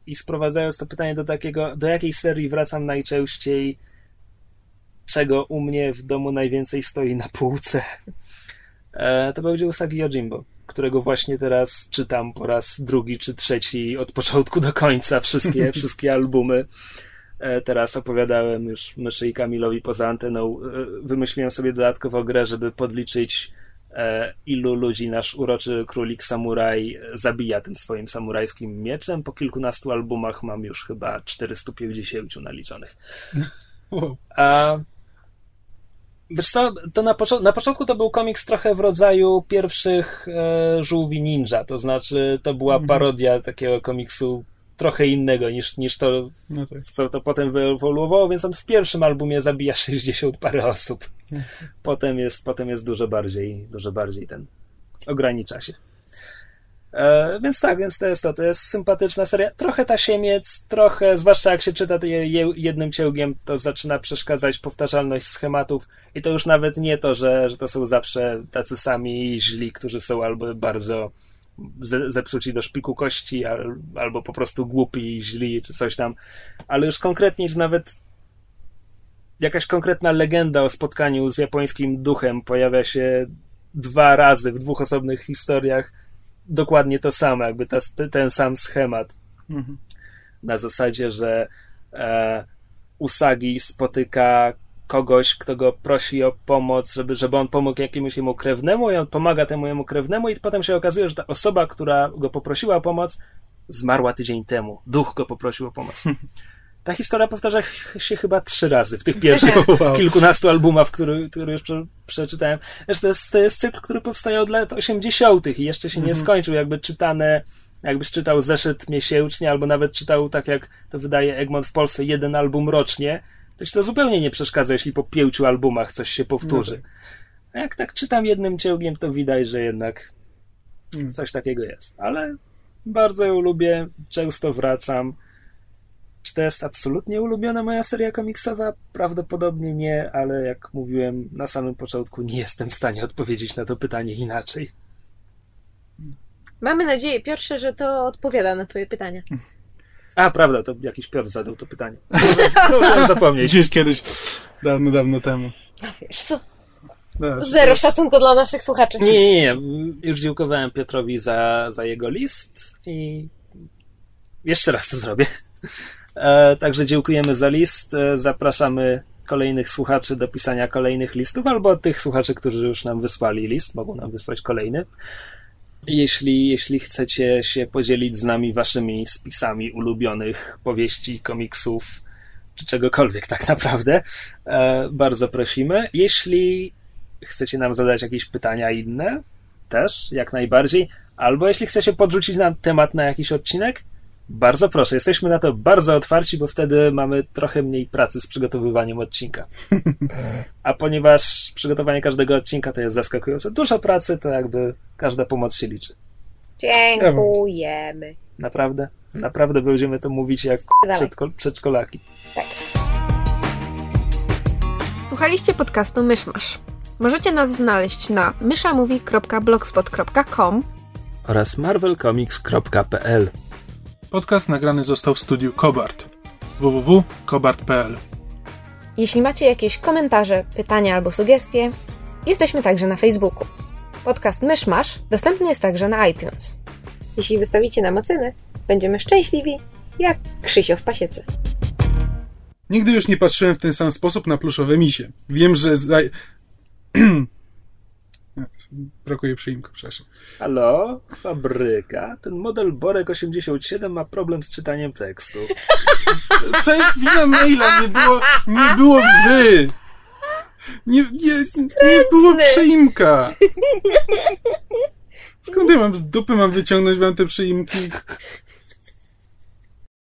i sprowadzając to pytanie do takiego, do jakiej serii wracam najczęściej, czego u mnie w domu najwięcej stoi na półce, e, to będzie Usagi Yojimbo, którego właśnie teraz czytam po raz drugi czy trzeci od początku do końca, wszystkie, wszystkie albumy. E, Teraz opowiadałem już Myszy i Kamilowi poza anteną. E, Wymyśliłem sobie dodatkowo grę, żeby podliczyć e, ilu ludzi nasz uroczy królik samuraj zabija tym swoim samurajskim mieczem. Po kilkunastu albumach mam już chyba 450 naliczonych. A wiesz co, to na, na początku to był komiks trochę w rodzaju pierwszych e, żółwi ninja, to znaczy to była Mhm. parodia takiego komiksu trochę innego niż, niż to, No tak. co to potem wyewoluowało, więc on w pierwszym albumie zabija 60 parę osób. Potem jest, potem jest dużo bardziej, dużo bardziej ten, ogranicza się. E, więc tak, więc to jest to, to jest sympatyczna seria. Trochę tasiemiec, trochę, zwłaszcza jak się czyta je, je, jednym ciągiem, to zaczyna przeszkadzać powtarzalność schematów i to już nawet nie to, że, że to są zawsze tacy sami źli, którzy są albo bardzo ze, zepsuci do szpiku kości, al, albo po prostu głupi, źli, czy coś tam, ale już konkretnie, że nawet jakaś konkretna legenda o spotkaniu z japońskim duchem pojawia się dwa razy w dwóch osobnych historiach. Dokładnie to samo, jakby ta, ten sam schemat. Mhm. Na zasadzie, że e, Usagi spotyka kogoś, kto go prosi o pomoc, żeby, żeby on pomógł jakiemuś jemu krewnemu i on pomaga temu jemu krewnemu i potem się okazuje, że ta osoba, która go poprosiła o pomoc, zmarła tydzień temu. Duch go poprosił o pomoc. Ta historia powtarza się chyba trzy razy w tych pierwszych wow. kilkunastu albumach, które, które już prze, przeczytałem. Zresztą to jest, to jest cykl, który powstaje od lat 80. i jeszcze się nie mhm. skończył, jakby czytane, jakbyś czytał zeszyt miesięcznie, albo nawet czytał, tak jak to wydaje Egmont w Polsce, jeden album rocznie, to ci to zupełnie nie przeszkadza, jeśli po pięciu albumach coś się powtórzy. No tak. A jak tak czytam jednym ciągiem, to widać, że jednak mm. coś takiego jest. Ale bardzo ją lubię, często wracam. Czy to jest absolutnie ulubiona moja seria komiksowa? Prawdopodobnie nie, ale jak mówiłem na samym początku, nie jestem w stanie odpowiedzieć na to pytanie inaczej. Mamy nadzieję, Piotrze, że to odpowiada na Twoje pytania. A, prawda, to jakiś Piotr zadał to pytanie. Proszę zapomnieć. Gdzieś kiedyś, dawno, dawno temu. No wiesz co? No, Zero szacunku dla naszych słuchaczy. Nie, nie, nie. Już dziękowałem Piotrowi za, za jego list i jeszcze raz to zrobię. E, także dziękujemy za list. E, zapraszamy kolejnych słuchaczy do pisania kolejnych listów, albo tych słuchaczy, którzy już nam wysłali list, mogą nam wysłać kolejny. Jeśli, jeśli chcecie się podzielić z nami waszymi spisami ulubionych powieści, komiksów, czy czegokolwiek tak naprawdę, e, bardzo prosimy. Jeśli chcecie nam zadać jakieś pytania inne, też jak najbardziej, albo jeśli chcecie podrzucić nam temat na jakiś odcinek, bardzo proszę, jesteśmy na to bardzo otwarci, bo wtedy mamy trochę mniej pracy z przygotowywaniem odcinka. A ponieważ przygotowanie każdego odcinka to jest zaskakująco dużo pracy, to jakby każda pomoc się liczy. Dziękujemy. Naprawdę? Naprawdę będziemy to mówić jak przedszko przedszkolaki. Tak. Słuchaliście podcastu Myszmasz. Możecie nas znaleźć na myszamówi.blogspot.com oraz marvelcomics.pl Podcast nagrany został w studiu Kobart www.kobart.pl Jeśli macie jakieś komentarze, pytania albo sugestie, jesteśmy także na Facebooku. Podcast Myszmasz dostępny jest także na iTunes. Jeśli wystawicie nam oceny, będziemy szczęśliwi jak Krzysio w pasiece. Nigdy już nie patrzyłem w ten sam sposób na pluszowe misie. Wiem, że... Zaj... Brakuje przyimku, przepraszam. Halo? Fabryka? Ten model Borek 87 ma problem z czytaniem tekstu. To jest wina maila, nie było, nie było wy! Nie, nie, nie było przyimka! Skąd ja mam z dupy mam wyciągnąć wam te przyimki?